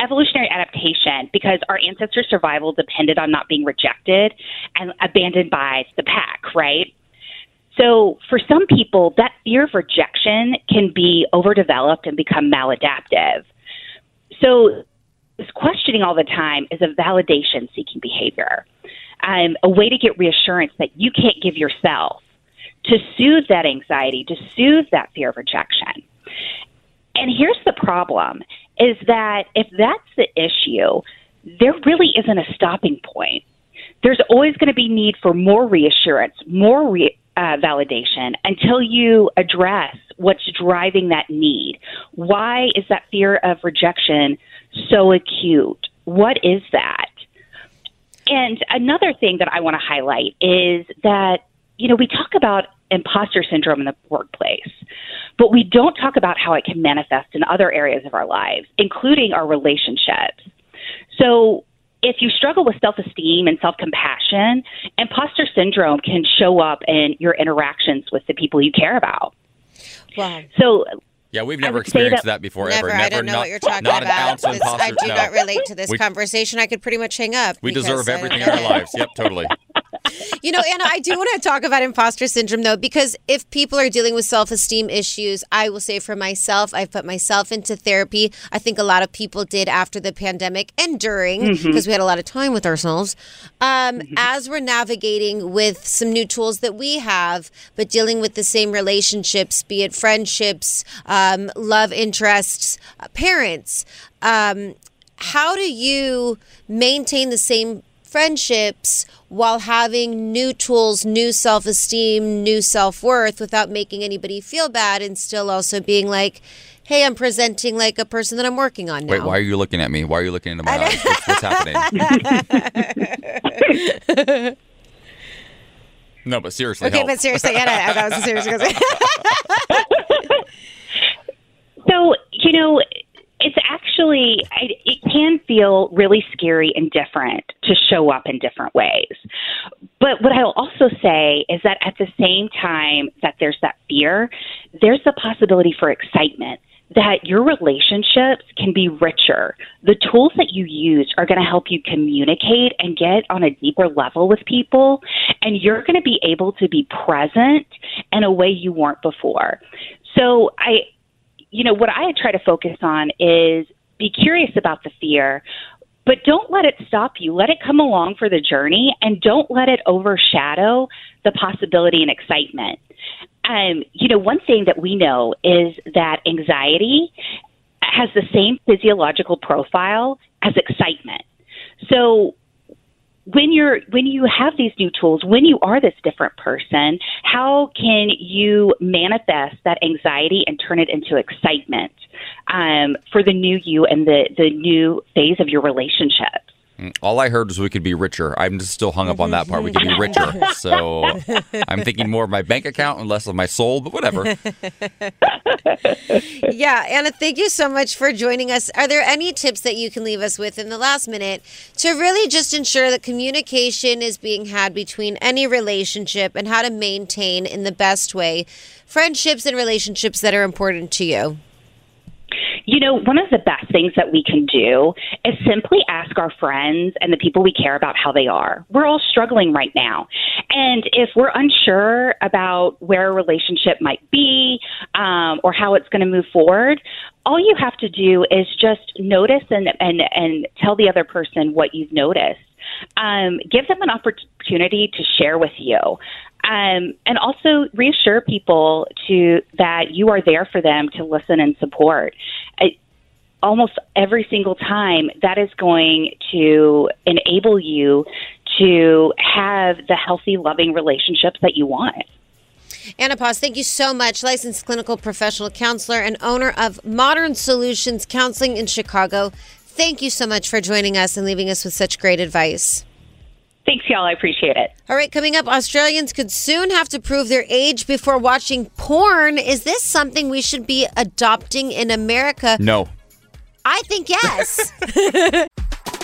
evolutionary adaptation because our ancestors' survival depended on not being rejected and abandoned by the pack, right? So, for some people, that fear of rejection can be overdeveloped and become maladaptive. So, this questioning all the time is a validation seeking behavior, um, a way to get reassurance that you can't give yourself to soothe that anxiety, to soothe that fear of rejection. And here's the problem is that if that's the issue, there really isn't a stopping point. There's always going to be need for more reassurance, more re- uh, validation until you address what's driving that need. Why is that fear of rejection so acute? What is that? And another thing that I want to highlight is that, you know, we talk about imposter syndrome in the workplace, but we don't talk about how it can manifest in other areas of our lives, including our relationships. So, if you struggle with self esteem and self compassion, imposter syndrome can show up in your interactions with the people you care about. Wow. So, Yeah, we've never experienced that- that, before Never. ever. I don't know not, what you're talking not about. an ounce of This- I do no. not relate to this We- conversation. I could pretty much hang up. We deserve everything in our lives. Yep, totally. [laughs] You know, Anna, I do want to talk about imposter syndrome though, because if people are dealing with self esteem issues, I will say for myself, I've put myself into therapy. I think a lot of people did after the pandemic and during, because we had a lot of time with ourselves. Um, As we're navigating with some new tools that we have, but dealing with the same relationships, be it friendships, um, love interests, uh, parents, um, how do you maintain the same friendships while having new tools, new self esteem, new self worth without making anybody feel bad and still also being like, hey, I'm presenting like a person that I'm working on now. Wait, why are you looking at me? Why are you looking into my eyes? What's, what's happening? [laughs] no, but seriously. Okay, help. but seriously, yeah, no, that was a serious [laughs] question. [laughs] So, you know, it's actually, it can feel really scary and different to show up in different ways. But what I'll also say is that at the same time that there's that fear, there's the possibility for excitement that your relationships can be richer. The tools that you use are going to help you communicate and get on a deeper level with people, and you're going to be able to be present in a way you weren't before. So I, you know, what I try to focus on is be curious about the fear, but don't let it stop you. Let it come along for the journey and don't let it overshadow the possibility and excitement. Um, you know, one thing that we know is that anxiety has the same physiological profile as excitement. So when you're when you have these new tools, when you are this different person, how can you manifest that anxiety and turn it into excitement um, for the new you and the the new phase of your relationship? All I heard was we could be richer. I'm just still hung up on that part. We could be mm-hmm. richer. [laughs] So I'm thinking more of my bank account and less of my soul, but whatever. [laughs] yeah, Anna, thank you so much for joining us. Are there any tips that you can leave us with in the last minute to really just ensure that communication is being had between any relationship and how to maintain in the best way friendships and relationships that are important to you? You know, one of the best things that we can do is simply ask our friends and the people we care about how they are. We're all struggling right now. And if we're unsure about where a relationship might be um, or how it's going to move forward, all you have to do is just notice and, and, and tell the other person what you've noticed. Um, give them an opportunity to share with you. Um, and also reassure people to that you are there for them to listen and support. I, almost every single time, that is going to enable you to have the healthy, loving relationships that you want. Anna Poss, thank you so much. Licensed clinical professional counselor and owner of Modern Solutions Counseling in Chicago. Thank you so much for joining us and leaving us with such great advice. Thanks, y'all. I appreciate it. All right, coming up, Australians could soon have to prove their age before watching porn. Is this something we should be adopting in America? No. I think yes. [laughs]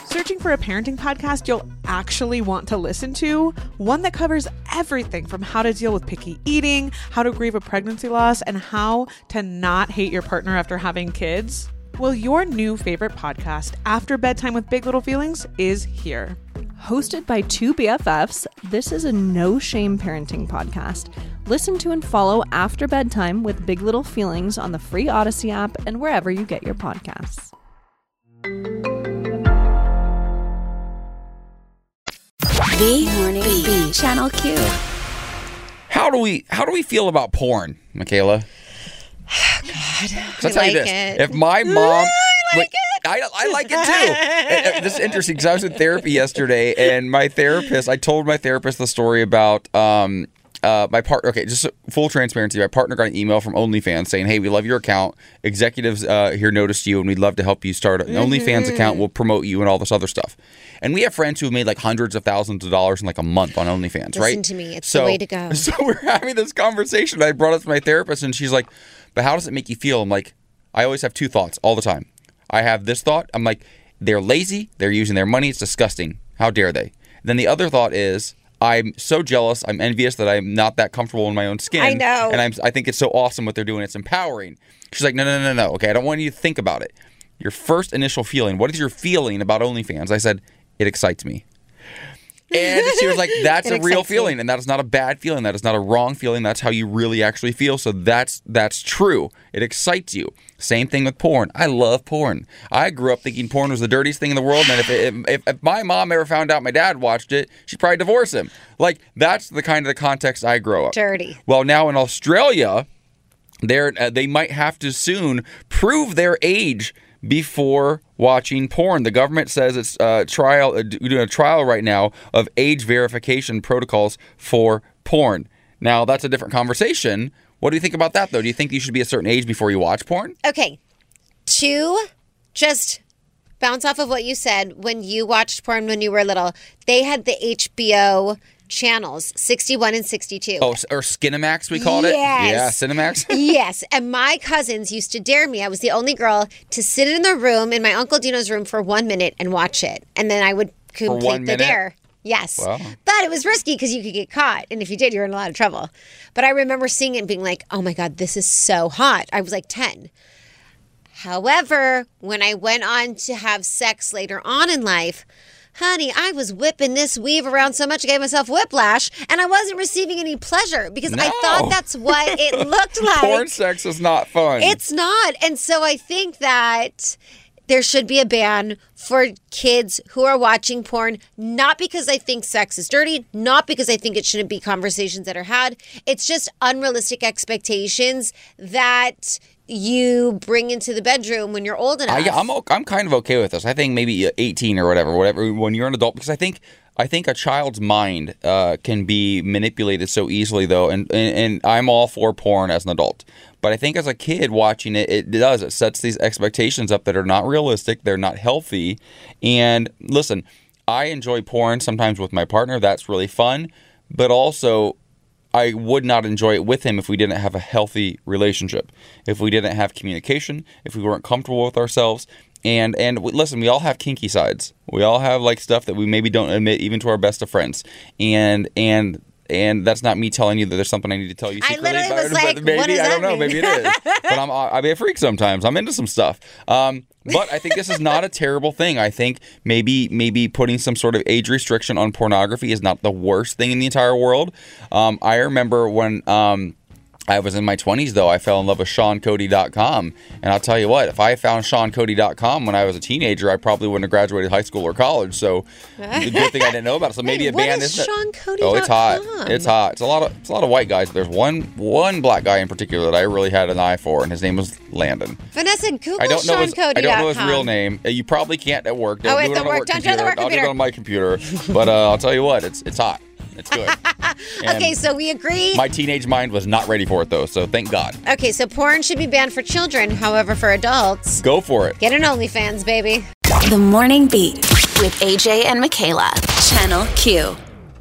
Searching for a parenting podcast you'll actually want to listen to? One that covers everything from how to deal with picky eating, how to grieve a pregnancy loss, and how to not hate your partner after having kids? Well, your new favorite podcast, After Bedtime with Big Little Feelings, is here. Hosted by two BFFs, this is a no shame parenting podcast. Listen to and follow After Bedtime with Big Little Feelings on the free Odyssey app and wherever you get your podcasts. The Morning Beat. Channel Q. How do we how do we feel about porn, Michaela? God, [sighs] I'll tell like you this: it. if my mom, I like it. I, I like it too. And, [laughs] uh, this is interesting because I was in therapy yesterday, and my therapist, I told my therapist the story about um, uh, my partner. Okay, just full transparency. My partner got an email from OnlyFans saying, "Hey, we love your account. Executives uh, here noticed you, and we'd love to help you start an OnlyFans account. We'll promote you and all this other stuff." And we have friends who have made like hundreds of thousands of dollars in like a month on OnlyFans, right? Listen right? to me. It's the way to go. [laughs] So we're having this conversation. I brought it to my therapist, and she's like, "But how does it make you feel?" I'm like, "I always have two thoughts all the time. I have this thought. I'm like, they're lazy. They're using their money. It's disgusting. How dare they?" Then the other thought is, I'm so jealous. I'm envious that I'm not that comfortable in my own skin. I know. And I'm, I think it's so awesome what they're doing. It's empowering. She's like, no, no, no, no. Okay, I don't want you to think about it. Your first initial feeling. What is your feeling about OnlyFans? I said, it excites me. And she was like, [laughs] "That's It a real excites me. feeling, and that is not a bad feeling. That is not a wrong feeling. That's how you really actually feel. So that's that's true. It excites you. Same thing with porn. I love porn. I grew up thinking porn was the dirtiest thing in the world, and if if, if, if my mom ever found out my dad watched it, she'd probably divorce him. Like that's the kind of the context I grow up. Dirty. Well, now in Australia, they're uh, they might have to soon prove their age before watching porn. The government says it's uh, trial uh, doing a trial right now of age verification protocols for porn. Now that's a different conversation. What do you think about that though? Do you think you should be a certain age before you watch porn? Okay. To just bounce off of what you said, when you watched porn when you were little, they had the HBO channels 61 and 62. Oh, or Skinamax we called Yes. it. Yeah, Cinemax. [laughs] yes. And my cousins used to dare me. I was the only girl to sit in the room, in my Uncle Dino's room, for one minute and watch it. And then I would complete the minute? dare. Yes. Wow. But it was risky because you could get caught. And if you did, you were in a lot of trouble. But I remember seeing it and being like, oh my God, this is so hot. I was like 10. However, when I went on to have sex later on in life, honey, I was whipping this weave around so much I gave myself whiplash and I wasn't receiving any pleasure because I thought that's what it [laughs] looked like. porn sex is not fun. It's not. And so I think that there should be a ban for kids who are watching porn, not because I think sex is dirty, not because I think it shouldn't be conversations that are had. It's just unrealistic expectations that you bring into the bedroom when you're old enough. I, I'm o- I'm kind of okay with this. I think maybe uh, 18 or whatever, whatever when you're an adult, because I think I think a child's mind uh, can be manipulated so easily, though, and, and and I'm all for porn as an adult, but I think as a kid watching it, it does it sets these expectations up that are not realistic, they're not healthy, and listen, I enjoy porn sometimes with my partner. That's really fun, but also I would not enjoy it with him if we didn't have a healthy relationship, if we didn't have communication, if we weren't comfortable with ourselves. And and w- listen, we all have kinky sides. We all have like stuff that we maybe don't admit even to our best of friends. And and and that's not me telling you that there's something I need to tell you I secretly. literally but- was but like, maybe what does I don't that know. Maybe it is. [laughs] but I'm I be a freak sometimes. I'm into some stuff. Um, but I think this is not a terrible thing. I think maybe maybe putting some sort of age restriction on pornography is not the worst thing in the entire world. Um, I remember when um, I was in my 20s, though, I fell in love with SeanCody.com. And I'll tell you what, if I found SeanCody.com when I was a teenager, I probably wouldn't have graduated high school or college. So, [laughs] the good thing I didn't know about it. So maybe Wait, a band is isn't it? SeanCody.com? Oh, it's hot. It's hot. It's a lot of it's a lot of white guys. There's one one black guy in particular that I really had an eye for, and his name was Landon. Vanessa, Google I don't know his I don't know his real name. Uh, You probably can't at work. Don't Oh, do at it the on work. work Don't do it computer. on work I'll do it on my computer. [laughs] But uh, I'll tell you what, it's it's hot. It's good. [laughs] Okay, so we agree. my teenage mind was not ready for it though, so thank God. okay, so porn should be banned for children. However, for adults, Go for it. get an OnlyFans, baby. The Morning Beat with AJ and Michaela. Channel Q.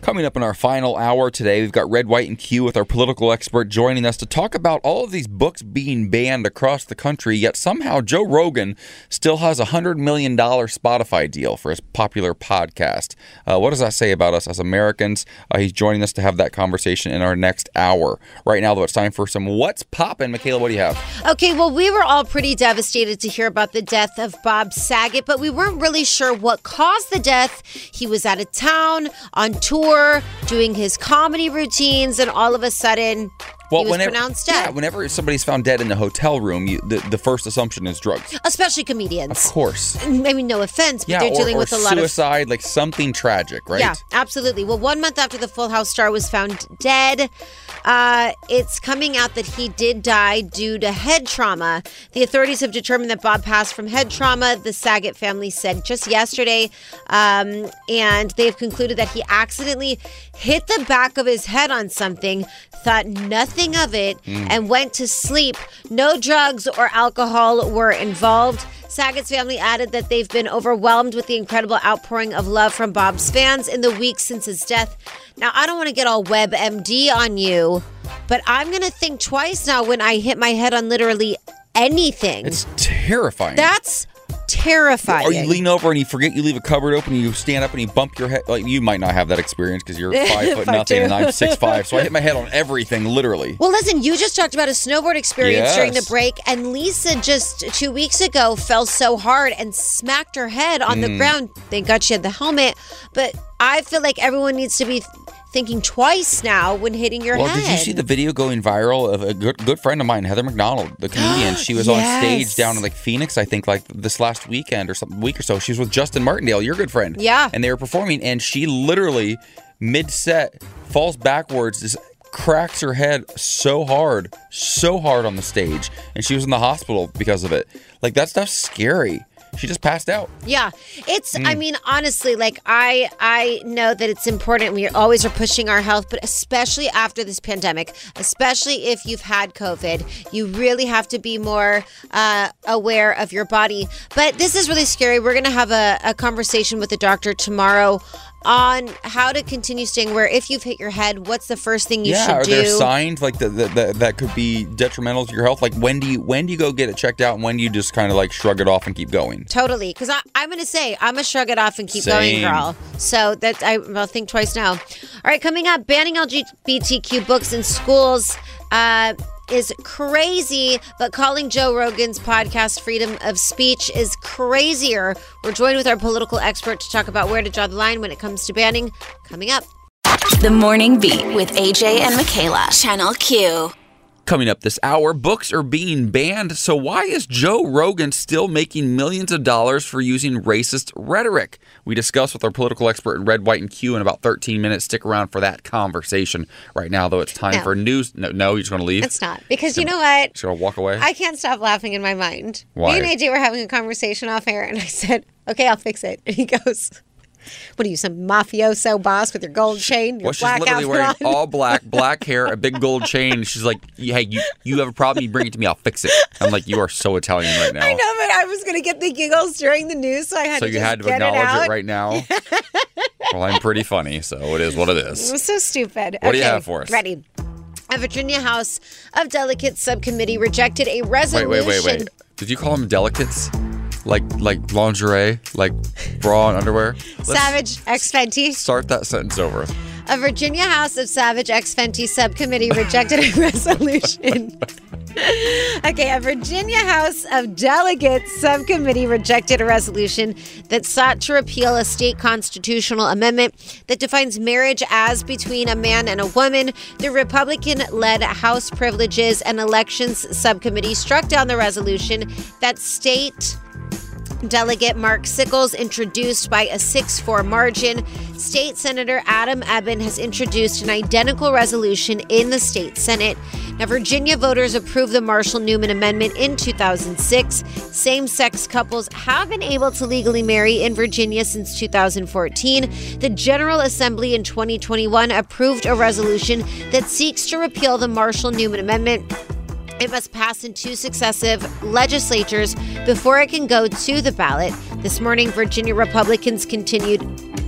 Coming up in our final hour today, we've got Red, White, and Q with our political expert joining us to talk about all of these books being banned across the country, yet somehow Joe Rogan still has a $100 million Spotify deal for his popular podcast. Uh, what does that say about us as Americans? Uh, he's joining us to have that conversation in our next hour. Right now, though, it's time for some What's Poppin'. Michaela, what do you have? Okay, well, we were all pretty devastated to hear about the death of Bob Saget, but we weren't really sure what caused the death. He was out of town, on tour, doing his comedy routines, and all of a sudden, he was pronounced dead. Yeah, whenever somebody's found dead in the hotel room, you, the, the first assumption is drugs. Especially comedians. Of course. I mean, no offense, but Yeah, they're or, dealing or with a lot of suicide, like something tragic, right? Yeah, absolutely. Well, one month after the Full House star was found dead, uh, it's coming out that he did die due to head trauma. The authorities have determined that Bob passed from head trauma, the Saget family said just yesterday. Um, and they've concluded that he accidentally hit the back of his head on something, thought nothing of it, Mm. and went to sleep. No drugs or alcohol were involved. Saget's family added that they've been overwhelmed with the incredible outpouring of love from Bob's fans in the weeks since his death. Now, I don't want to get all WebMD on you, but I'm going to think twice now when I hit my head on literally anything. It's terrifying. That's terrifying. Or you lean over and you forget you leave a cupboard open, and you stand up and you bump your head. Like you might not have that experience because you're [laughs] five foot nothing and I'm six [laughs] five, so I hit my head on everything, literally. Well, listen, you just talked about a snowboard experience during the break, and Lisa just two weeks ago fell so hard and smacked her head on the Mm. ground. Thank God she had the helmet, but I feel like everyone needs to be thinking twice now when hitting your head. well, head. did you see the video going viral of a good good friend of mine, Heather McDonald, the comedian? [gasps] She was on stage down in like Phoenix, I think, like this last weekend or something week or so. She was with Justin Martindale, your good friend. Yeah. And they were performing, and she literally mid set falls backwards, just cracks her head so hard, so hard on the stage, and she was in the hospital because of it. Like that stuff's scary. She just passed out. Yeah, it's. I Mm. mean, honestly, like I, I know that it's important. We always are pushing our health, but especially after this pandemic, especially if you've had COVID, you really have to be more uh, aware of your body. But this is really scary. We're gonna have a, a conversation with the doctor tomorrow on how to continue staying aware. If you've hit your head, what's the first thing you yeah, should are do? Are there signs like that, that that that could be detrimental to your health? Like when do you when do you go get it checked out, and when do you just kind of like shrug it off and keep going? Totally, because I'm going to say I'm going to shrug it off and keep Same. going, girl. So that I will think twice now. All right, coming up, banning LGBTQ books in schools. Uh, is crazy, but calling Joe Rogan's podcast freedom of speech is crazier. We're joined with our political expert to talk about where to draw the line when it comes to banning. Coming up. The Morning Beat with AJ and Michaela. Channel Q. Coming up this hour, books are being banned. So why is Joe Rogan still making millions of dollars for using racist rhetoric? We discuss with our political expert in Red, White, and Q in about 13 minutes. Stick around for that conversation. Right now, though, it's time No. for news. No, no, you're just going to leave. It's not because you know what? Just going to walk away. I can't stop laughing in my mind. Why? Me and AJ were having a conversation off air, and I said, "Okay, I'll fix it." And [laughs] he goes, "What are you, some mafioso boss with your gold chain, your Well, she's literally wearing on?" all black, [laughs] black hair, a big gold chain. She's like, "Hey, you, you have a problem? You bring it to me. I'll fix it." I'm like, "You are so Italian right now." I know, but I was going to get the giggles during the news, so I had so to you just had to acknowledge it, it, right now. [laughs] well, I'm pretty funny, so it is what it is. it It is. was so stupid. What do you Okay, have for us? Ready. A Virginia House of Delegates subcommittee rejected a resolution. Wait, wait, wait, wait. Did you call them delicates? Like like lingerie, like bra and underwear? Let's Savage X Fenty. Start that sentence over. A Virginia House of Savage X Fenty subcommittee rejected a [laughs] resolution. [laughs] okay, a Virginia House of Delegates subcommittee rejected a resolution that sought to repeal a state constitutional amendment that defines marriage as between a man and a woman. The Republican led House Privileges and Elections Subcommittee struck down the resolution that state Delegate Mark Sickles introduced by a 6 4 margin. State Senator Adam Ebbin has introduced an identical resolution in the state Senate. Now, Virginia voters approved the Marshall Newman Amendment in 2006. Same sex couples have been able to legally marry in Virginia since 2014. The General Assembly in 2021 approved a resolution that seeks to repeal the Marshall Newman Amendment. It must pass in two successive legislatures before it can go to the ballot. This morning, Virginia Republicans continued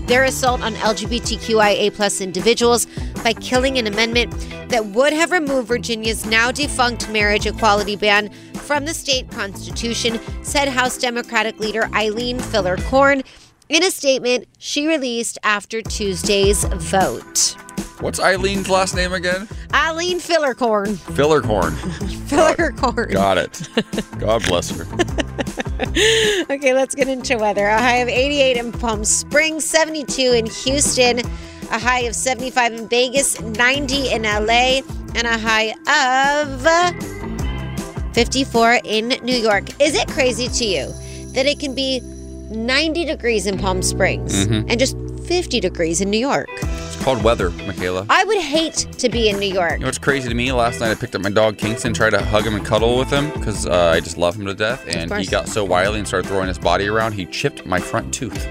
their assault on LGBTQIA plus individuals by killing an amendment that would have removed Virginia's now defunct marriage equality ban from the state constitution, said House Democratic leader Eileen Filler Corn in a statement she released after Tuesday's vote. What's Eileen's last name again? Eileen Fillercorn. Fillercorn. [laughs] Fillercorn. Got it. God bless her. [laughs] okay, let's get into weather. A high of 88 in Palm Springs, 72 in Houston, a high of 75 in Vegas, 90 in LA, and a high of 54 in New York. Is it crazy to you that it can be 90 degrees in Palm Springs Mhm. and just 50 degrees in New York? It's called weather, Michaela. I would hate to be in New York. You know what's crazy to me? Last night I picked up my dog Kingston, tried to hug him and cuddle with him because uh, I just love him to death. And he got so wily and started throwing his body around, he chipped my front tooth.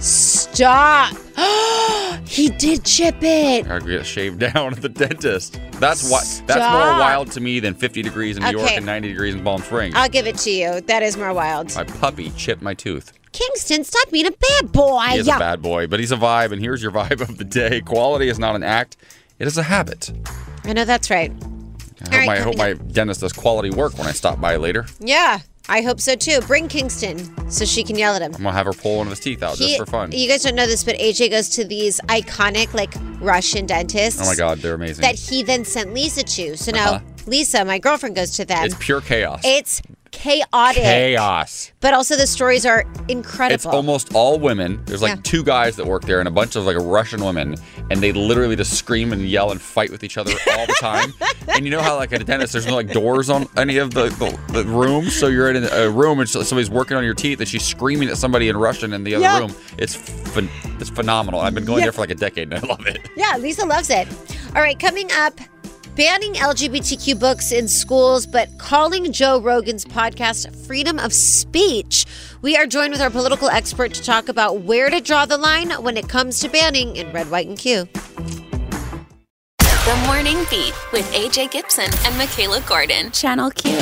Stop. [gasps] he did chip it. I get shaved [laughs] down at the dentist. That's why. That's more wild to me than 50 degrees in New York and 90 degrees in Palm Springs. I'll give it to you. That is more wild. my puppy chipped my tooth. Kingston, stop being a bad boy. He's a bad boy, but he's a vibe, and here's your [laughs] vibe of the day. Quality is not an act; it is a habit. I know that's right. I hope, right, my, I hope my dentist does quality work when I stop by later. Yeah, I hope so too. Bring Kingston so she can yell at him. I'm gonna have her pull one of his teeth out He- just for fun. You guys don't know this, but AJ goes to these iconic, like Russian dentists. oh my god, they're amazing. That he then sent Lisa to. So now Uh-huh. Lisa, my girlfriend, goes to them. it's pure chaos. It's chaotic. chaos. But also the stories are incredible. It's almost all women. There's like Yeah. two guys that work there and a bunch of like Russian women, and they literally just scream and yell and fight with each other all the time. [laughs] and you know how like at a dentist, there's no like doors on any of the, the, the rooms, so you're in a room and somebody's working on your teeth, and she's screaming at somebody in Russian in the other Yeah. room. It's phen- it's phenomenal. I've been going Yeah. there for like a decade and I love it. Yeah, Lisa loves it. All right, coming up, banning LGBTQ books in schools, but calling Joe Rogan's podcast freedom of speech. We are joined with our political expert to talk about where to draw the line when it comes to banning in red, white, and Q. The Morning Beat with AJ Gibson and Michaela Gordon. Channel Q. All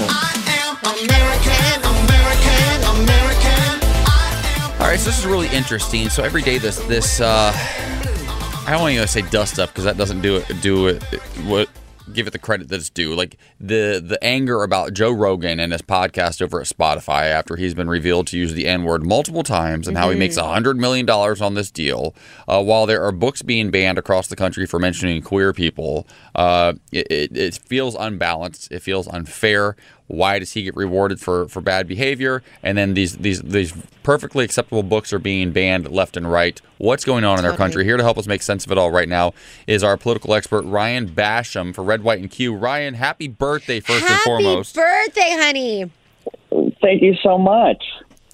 right, so this is really interesting. So every day, this this uh, I don't want to say dust up because that doesn't do it do it what give it the credit that it's due. Like the the anger about Joe Rogan and his podcast over at Spotify after he's been revealed to use the N word multiple times and how he makes a hundred million dollars on this deal, uh, while there are books being banned across the country for mentioning queer people. Uh, it, it, it feels unbalanced. It feels unfair. Why does he get rewarded for, for bad behavior? And then these these these perfectly acceptable books are being banned left and right. What's going on in our country? Here to help us make sense of it all right now is our political expert Ryan Basham for Red, White, and Q. Ryan, happy birthday first and foremost. Happy birthday, honey. Thank you so much.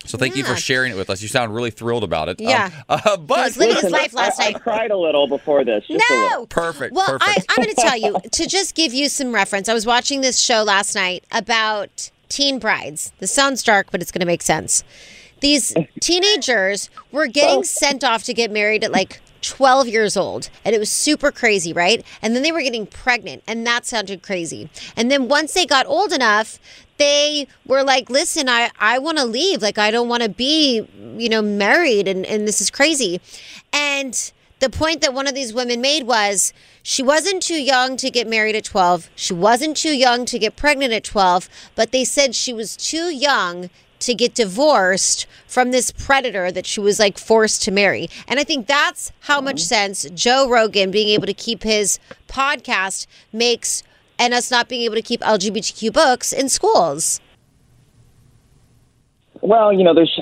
So thank you for sharing it with us. You sound really thrilled about it. Um, Yeah. [laughs] uh, but was living his life last night. I cried a little before this. Just No! little. Perfect. Well, I, perfect. I'm going to tell you to just give you some reference. I was watching this show last night about teen brides. This sounds dark, but it's going to make sense. These [laughs] teenagers were getting sent off to get married at like 12 years old, and it was super crazy, right? And then they were getting pregnant, and that sounded crazy. And then once they got old enough, they were like, listen, I, I want to leave. Like, I don't want to be, you know, married, and, and this is crazy. And the point that one of these women made was she wasn't too young to get married at 12. She wasn't too young to get pregnant at 12, but they said she was too young to get divorced from this predator that she was like forced to marry. And I think that's how much sense Joe Rogan being able to keep his podcast makes and us not being able to keep LGBTQ books in schools. Well, you know, there's.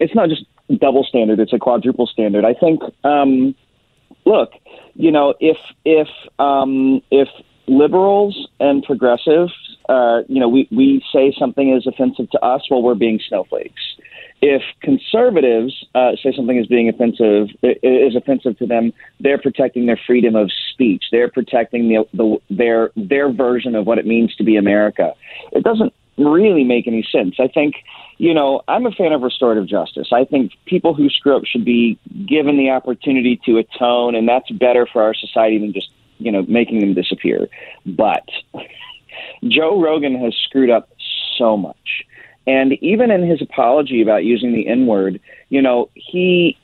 It's not just double standard; it's a quadruple standard. I think. Um, look, you know, if if um, if liberals and progressives, uh, you know, we we say something is offensive to us, while we're being snowflakes. If conservatives uh, say something is being offensive is offensive to them, they're protecting their freedom of speech. They're protecting the, the their their version of what it means to be America. It doesn't really make any sense. I think, you know, I'm a fan of restorative justice. I think people who screw up should be given the opportunity to atone, and that's better for our society than just, you know, making them disappear. But Joe Rogan has screwed up so much. And even in his apology about using the N word, you know, he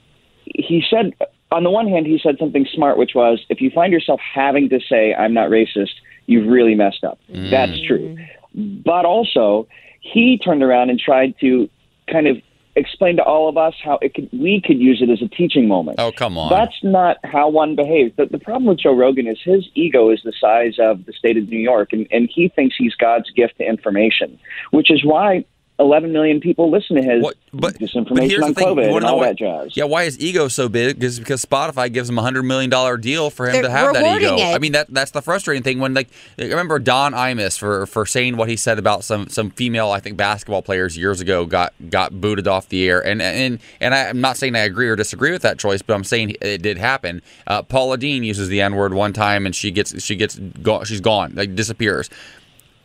he said on the one hand he said something smart, which was if you find yourself having to say I'm not racist, you've really messed up. That's mm. true. But also, he turned around and tried to kind of explain to all of us how it could we could use it as a teaching moment. Oh, come on. That's not how one behaves. The, the problem with Joe Rogan is his ego is the size of the state of New York, and, and he thinks he's God's gift to information, which is why 11 million people listen to his disinformation on COVID You and all why- that jazz. Yeah, why is ego so big is because Spotify gives him a hundred million dollar deal for him They're to have that ego. it. I mean that that's the frustrating thing when like I remember Don Imus for for saying what he said about some some female I think basketball players years ago got got booted off the air and and and I, I'm not saying I agree or disagree with that choice, but I'm saying it did happen. Uh, Paula Deen uses the N word one time and she gets she gets go, she's gone like disappears.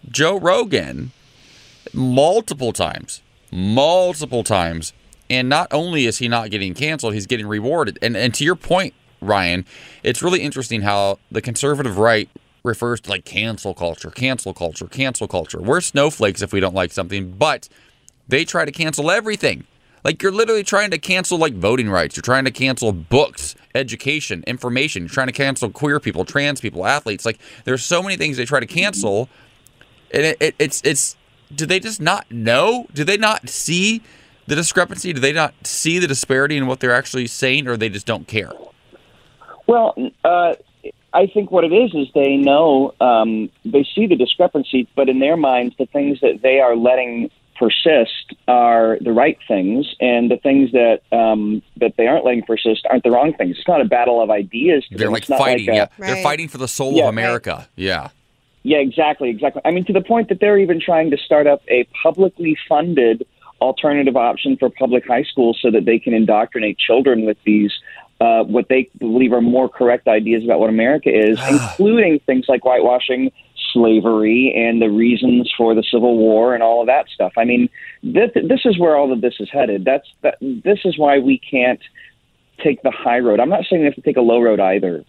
Joe Rogan multiple times, multiple times. And not only is he not getting canceled, he's getting rewarded. And and to your point, Ryan, it's really interesting how the conservative right refers to like cancel culture, cancel culture, cancel culture. We're snowflakes if we don't like something, but they try to cancel everything. Like you're literally trying to cancel like voting rights. You're trying to cancel books, education, information. You're trying to cancel queer people, trans people, athletes. Like there's so many things they try to cancel, and it, it, it's it's. Do they just not know? Do they not see the discrepancy? Do they not see the disparity in what they're actually saying, or they just don't care? Well, uh, I think what it is is they know um, they see the discrepancy, but in their minds, the things that they are letting persist are the right things, and the things that um, that they aren't letting persist aren't the wrong things. It's not a battle of ideas. They're like It's not fighting. a- yeah, they're fighting for the soul Yeah, of right. America. Yeah. Yeah, exactly, exactly. I mean, to the point that they're even trying to start up a publicly funded alternative option for public high schools so that they can indoctrinate children with these uh, what they believe are more correct ideas about what America is, including things like whitewashing slavery and the reasons for the Civil War and all of that stuff. I mean, this, this is where all of this is headed. That's that. This is why we can't take the high road. I'm not saying we have to take a low road either,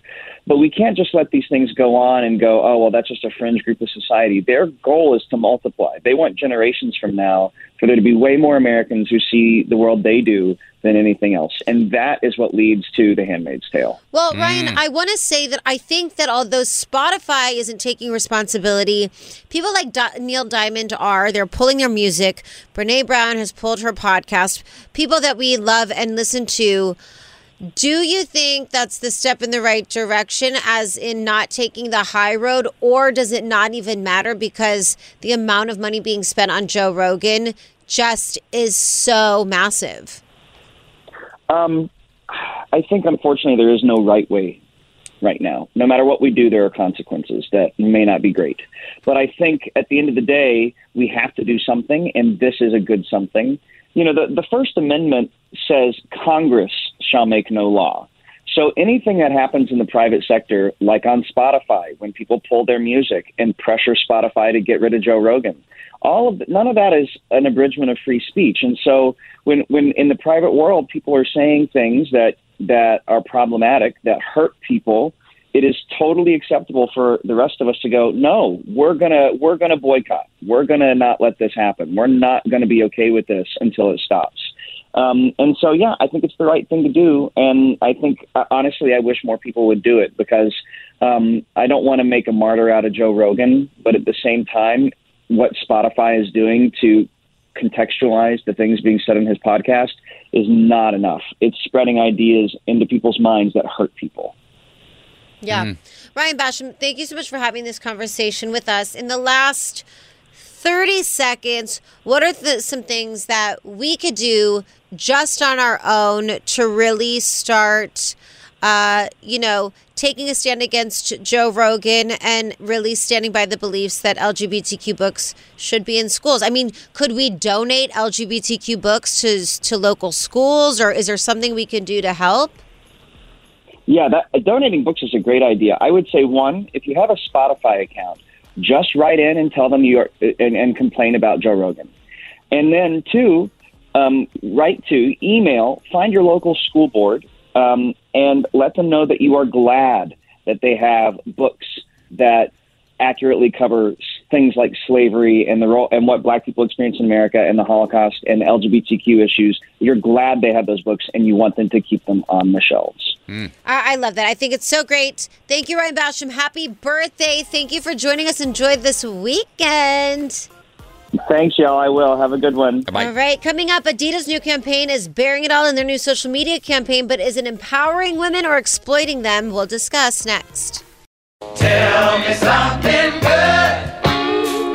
but we can't just let these things go on and go, oh, well, that's just a fringe group of society. Their goal is to multiply. They want generations from now for there to be way more Americans who see the world they do than anything else. And that is what leads to The Handmaid's Tale. Well, Ryan, mm. I want to say that I think that although Spotify isn't taking responsibility, people like Di- Neil Diamond are. They're pulling their music. Brene Brown has pulled her podcast. People that we love and listen to. Do you think that's the step in the right direction, as in not taking the high road, or does it not even matter because the amount of money being spent on Joe Rogan just is so massive? Um, I think, unfortunately, there is no right way right now. No matter what we do, there are consequences that may not be great. But I think at the end of the day, we have to do something, and this is a good something. You know, the, the First Amendment says Congress shall make no law. So anything that happens in the private sector, like on Spotify, when people pull their music and pressure Spotify to get rid of Joe Rogan, all of none of that is an abridgment of free speech. And so when when in the private world people are saying things that that are problematic, that hurt people, it is totally acceptable for the rest of us to go, no, we're gonna we're gonna boycott. We're gonna not let this happen. We're not gonna be okay with this until it stops. Um, and so, yeah, I think it's the right thing to do. And I think, uh, honestly, I wish more people would do it because um, I don't want to make a martyr out of Joe Rogan. But at the same time, what Spotify is doing to contextualize the things being said in his podcast is not enough. It's spreading ideas into people's minds that hurt people. Yeah. Ryan Basham, thank you so much for having this conversation with us. In the last 30 seconds, what are the, some things that we could do just on our own to really start, uh, you know, taking a stand against Joe Rogan and really standing by the beliefs that LGBTQ books should be in schools? I mean, could we donate LGBTQ books to, to local schools, or is there something we can do to help? Yeah, that, donating books is a great idea. I would say one, if you have a Spotify account, just write in and tell them you are and, and complain about Joe Rogan. And then two, um, write to email, find your local school board, um, and let them know that you are glad that they have books that accurately cover things like slavery and the role and what black people experience in America and the Holocaust and LGBTQ issues. You're glad they have those books and you want them to keep them on the shelves. Hmm. I, I love that. I think it's so great. Thank you, Ryan Basham. Happy birthday. Thank you for joining us. Enjoy this weekend. Thanks, y'all. I will. Have a good one. All right. Coming up, Adidas' new campaign is bearing it all in their new social media campaign, but is it empowering women or exploiting them? We'll discuss next. Tell me something good.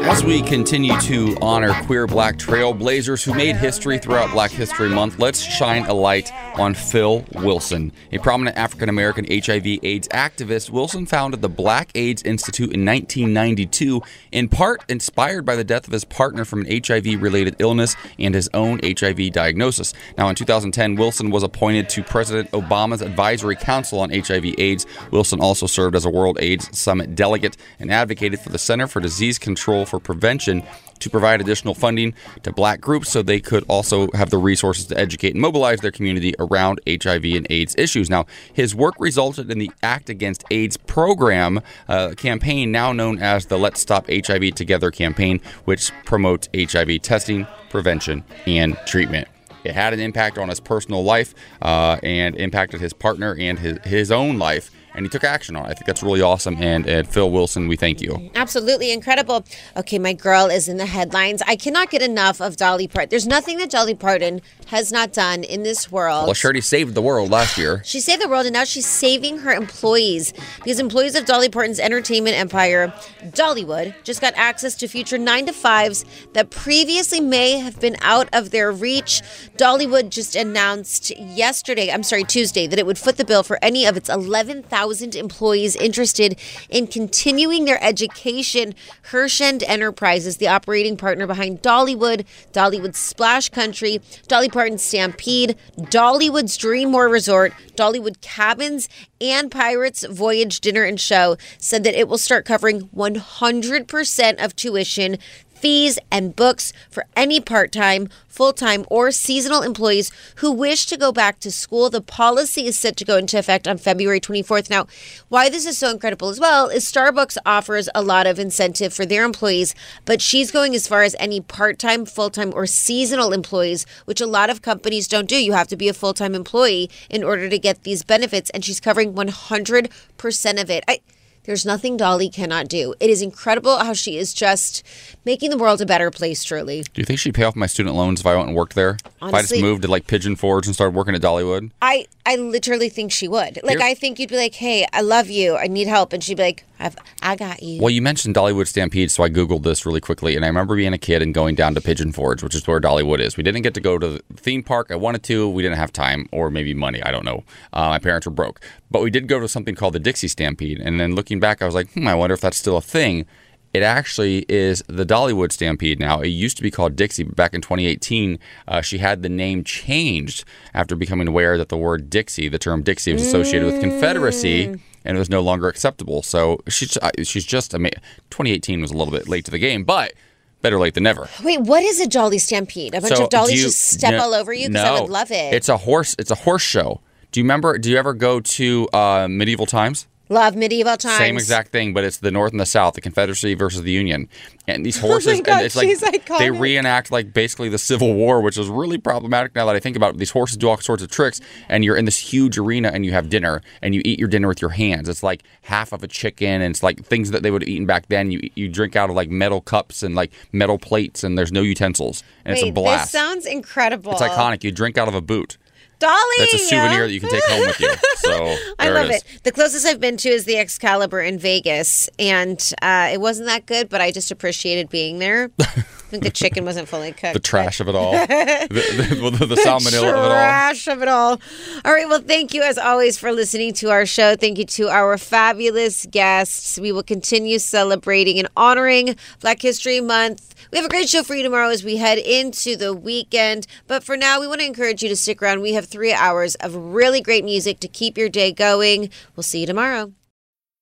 As we continue to honor queer black trailblazers who made history throughout Black History Month, let's shine a light on Phil Wilson. A prominent African American HIV AIDS activist, Wilson founded the Black AIDS Institute in 1992, in part inspired by the death of his partner from an HIV related illness and his own HIV diagnosis. Now, in 2010, Wilson was appointed to President Obama's Advisory Council on HIV AIDS. Wilson also served as a World AIDS Summit delegate and advocated for the Center for Disease Control for Prevention to provide additional funding to black groups so they could also have the resources to educate and mobilize their community around HIV and AIDS issues. Now, his work resulted in the Act Against AIDS program uh, campaign, now known as the Let's Stop HIV Together campaign, which promotes HIV testing, prevention, and treatment. It had an impact on his personal life uh, and impacted his partner and his, his own life and he took action on it. I think that's really awesome. And, and Phil Wilson, we thank you. Absolutely incredible. Okay, my girl is in the headlines. I cannot get enough of Dolly Parton. There's nothing that Dolly Parton has not done in this world. Well, Shirley saved the world last year. [gasps] She saved the world and now she's saving her employees because employees of Dolly Parton's entertainment empire, Dollywood, just got access to future nine to fives that previously may have been out of their reach. Dollywood just announced yesterday, I'm sorry, Tuesday, that it would foot the bill for any of its 11,000 employees interested in continuing their education. Herschend Enterprises, the operating partner behind Dollywood, Dollywood Splash Country, Dolly Parton Stampede, Dollywood's Dream War Resort, Dollywood Cabins, and Pirates Voyage Dinner and Show said that it will start covering 100% of tuition fees, and books for any part time, full time, or seasonal employees who wish to go back to school. The policy is set to go into effect on February 24th. Now, why this is so incredible as well is Starbucks offers a lot of incentive for their employees, but she's going as far as any part time, full time, or seasonal employees, which a lot of companies don't do. You have to be a full time employee in order to get these benefits, and she's covering 100% of it. I, there's nothing Dolly cannot do. It is incredible how she is just making the world a better place, truly. Do you think she'd pay off my student loans if I went and worked there? Honestly, if I just moved to like Pigeon Forge and started working at Dollywood? I, I literally think she would. Like, Here- I think you'd be like, hey, I love you. I need help. And she'd be like, I've, I got you. Well, you mentioned Dollywood Stampede, so I Googled this really quickly. And I remember being a kid and going down to Pigeon Forge, which is where Dollywood is. We didn't get to go to the theme park. I wanted to. We didn't have time or maybe money. I don't know. Uh, my parents were broke. But we did go to something called the Dixie Stampede. And then looking back, I was like, hmm, I wonder if that's still a thing. It actually is the Dollywood Stampede now. It used to be called Dixie, but back in 2018, uh, she had the name changed after becoming aware that the word Dixie, the term Dixie, was associated with Confederacy and it was no longer acceptable. So she's uh, she's just ama- 2018 was a little bit late to the game, but better late than never. Wait, what is a Dolly Stampede? A bunch So of dollies you- just step no- all over you? Because I would love it. It's a horse. It's a horse show. Do you remember? Do you ever go to uh, medieval times? love medieval times. Same exact thing, but it's the North and the South, the Confederacy versus the Union, and these horses. [laughs] Oh my horses. God, and it's like she's they reenact like basically the Civil War, which is really problematic now that I think about it. These horses do all sorts of tricks, and you're in this huge arena and you have dinner, and you eat your dinner with your hands. It's like half of a chicken, and it's like things that they would have eaten back then. You you drink out of like metal cups and like metal plates, and there's no utensils, and Wait, it's a blast. this sounds incredible. It's iconic. You drink out of a boot. Dolly! That's a souvenir that you can take home with you. So [laughs] I love it it. The closest I've been to is the Excalibur in Vegas, and uh, it wasn't that good, but I just appreciated being there. [laughs] I think the chicken wasn't fully cooked. The trash of it all. [laughs] the, the, the, the salmonella of it all. The trash of it all. All right. Well, thank you as always for listening to our show. Thank you to our fabulous guests. We will continue celebrating and honoring Black History Month. We have a great show for you tomorrow as we head into the weekend. But for now, we want to encourage you to stick around. We have three hours of really great music to keep your day going. We'll see you tomorrow.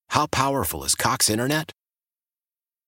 How powerful is Cox Internet?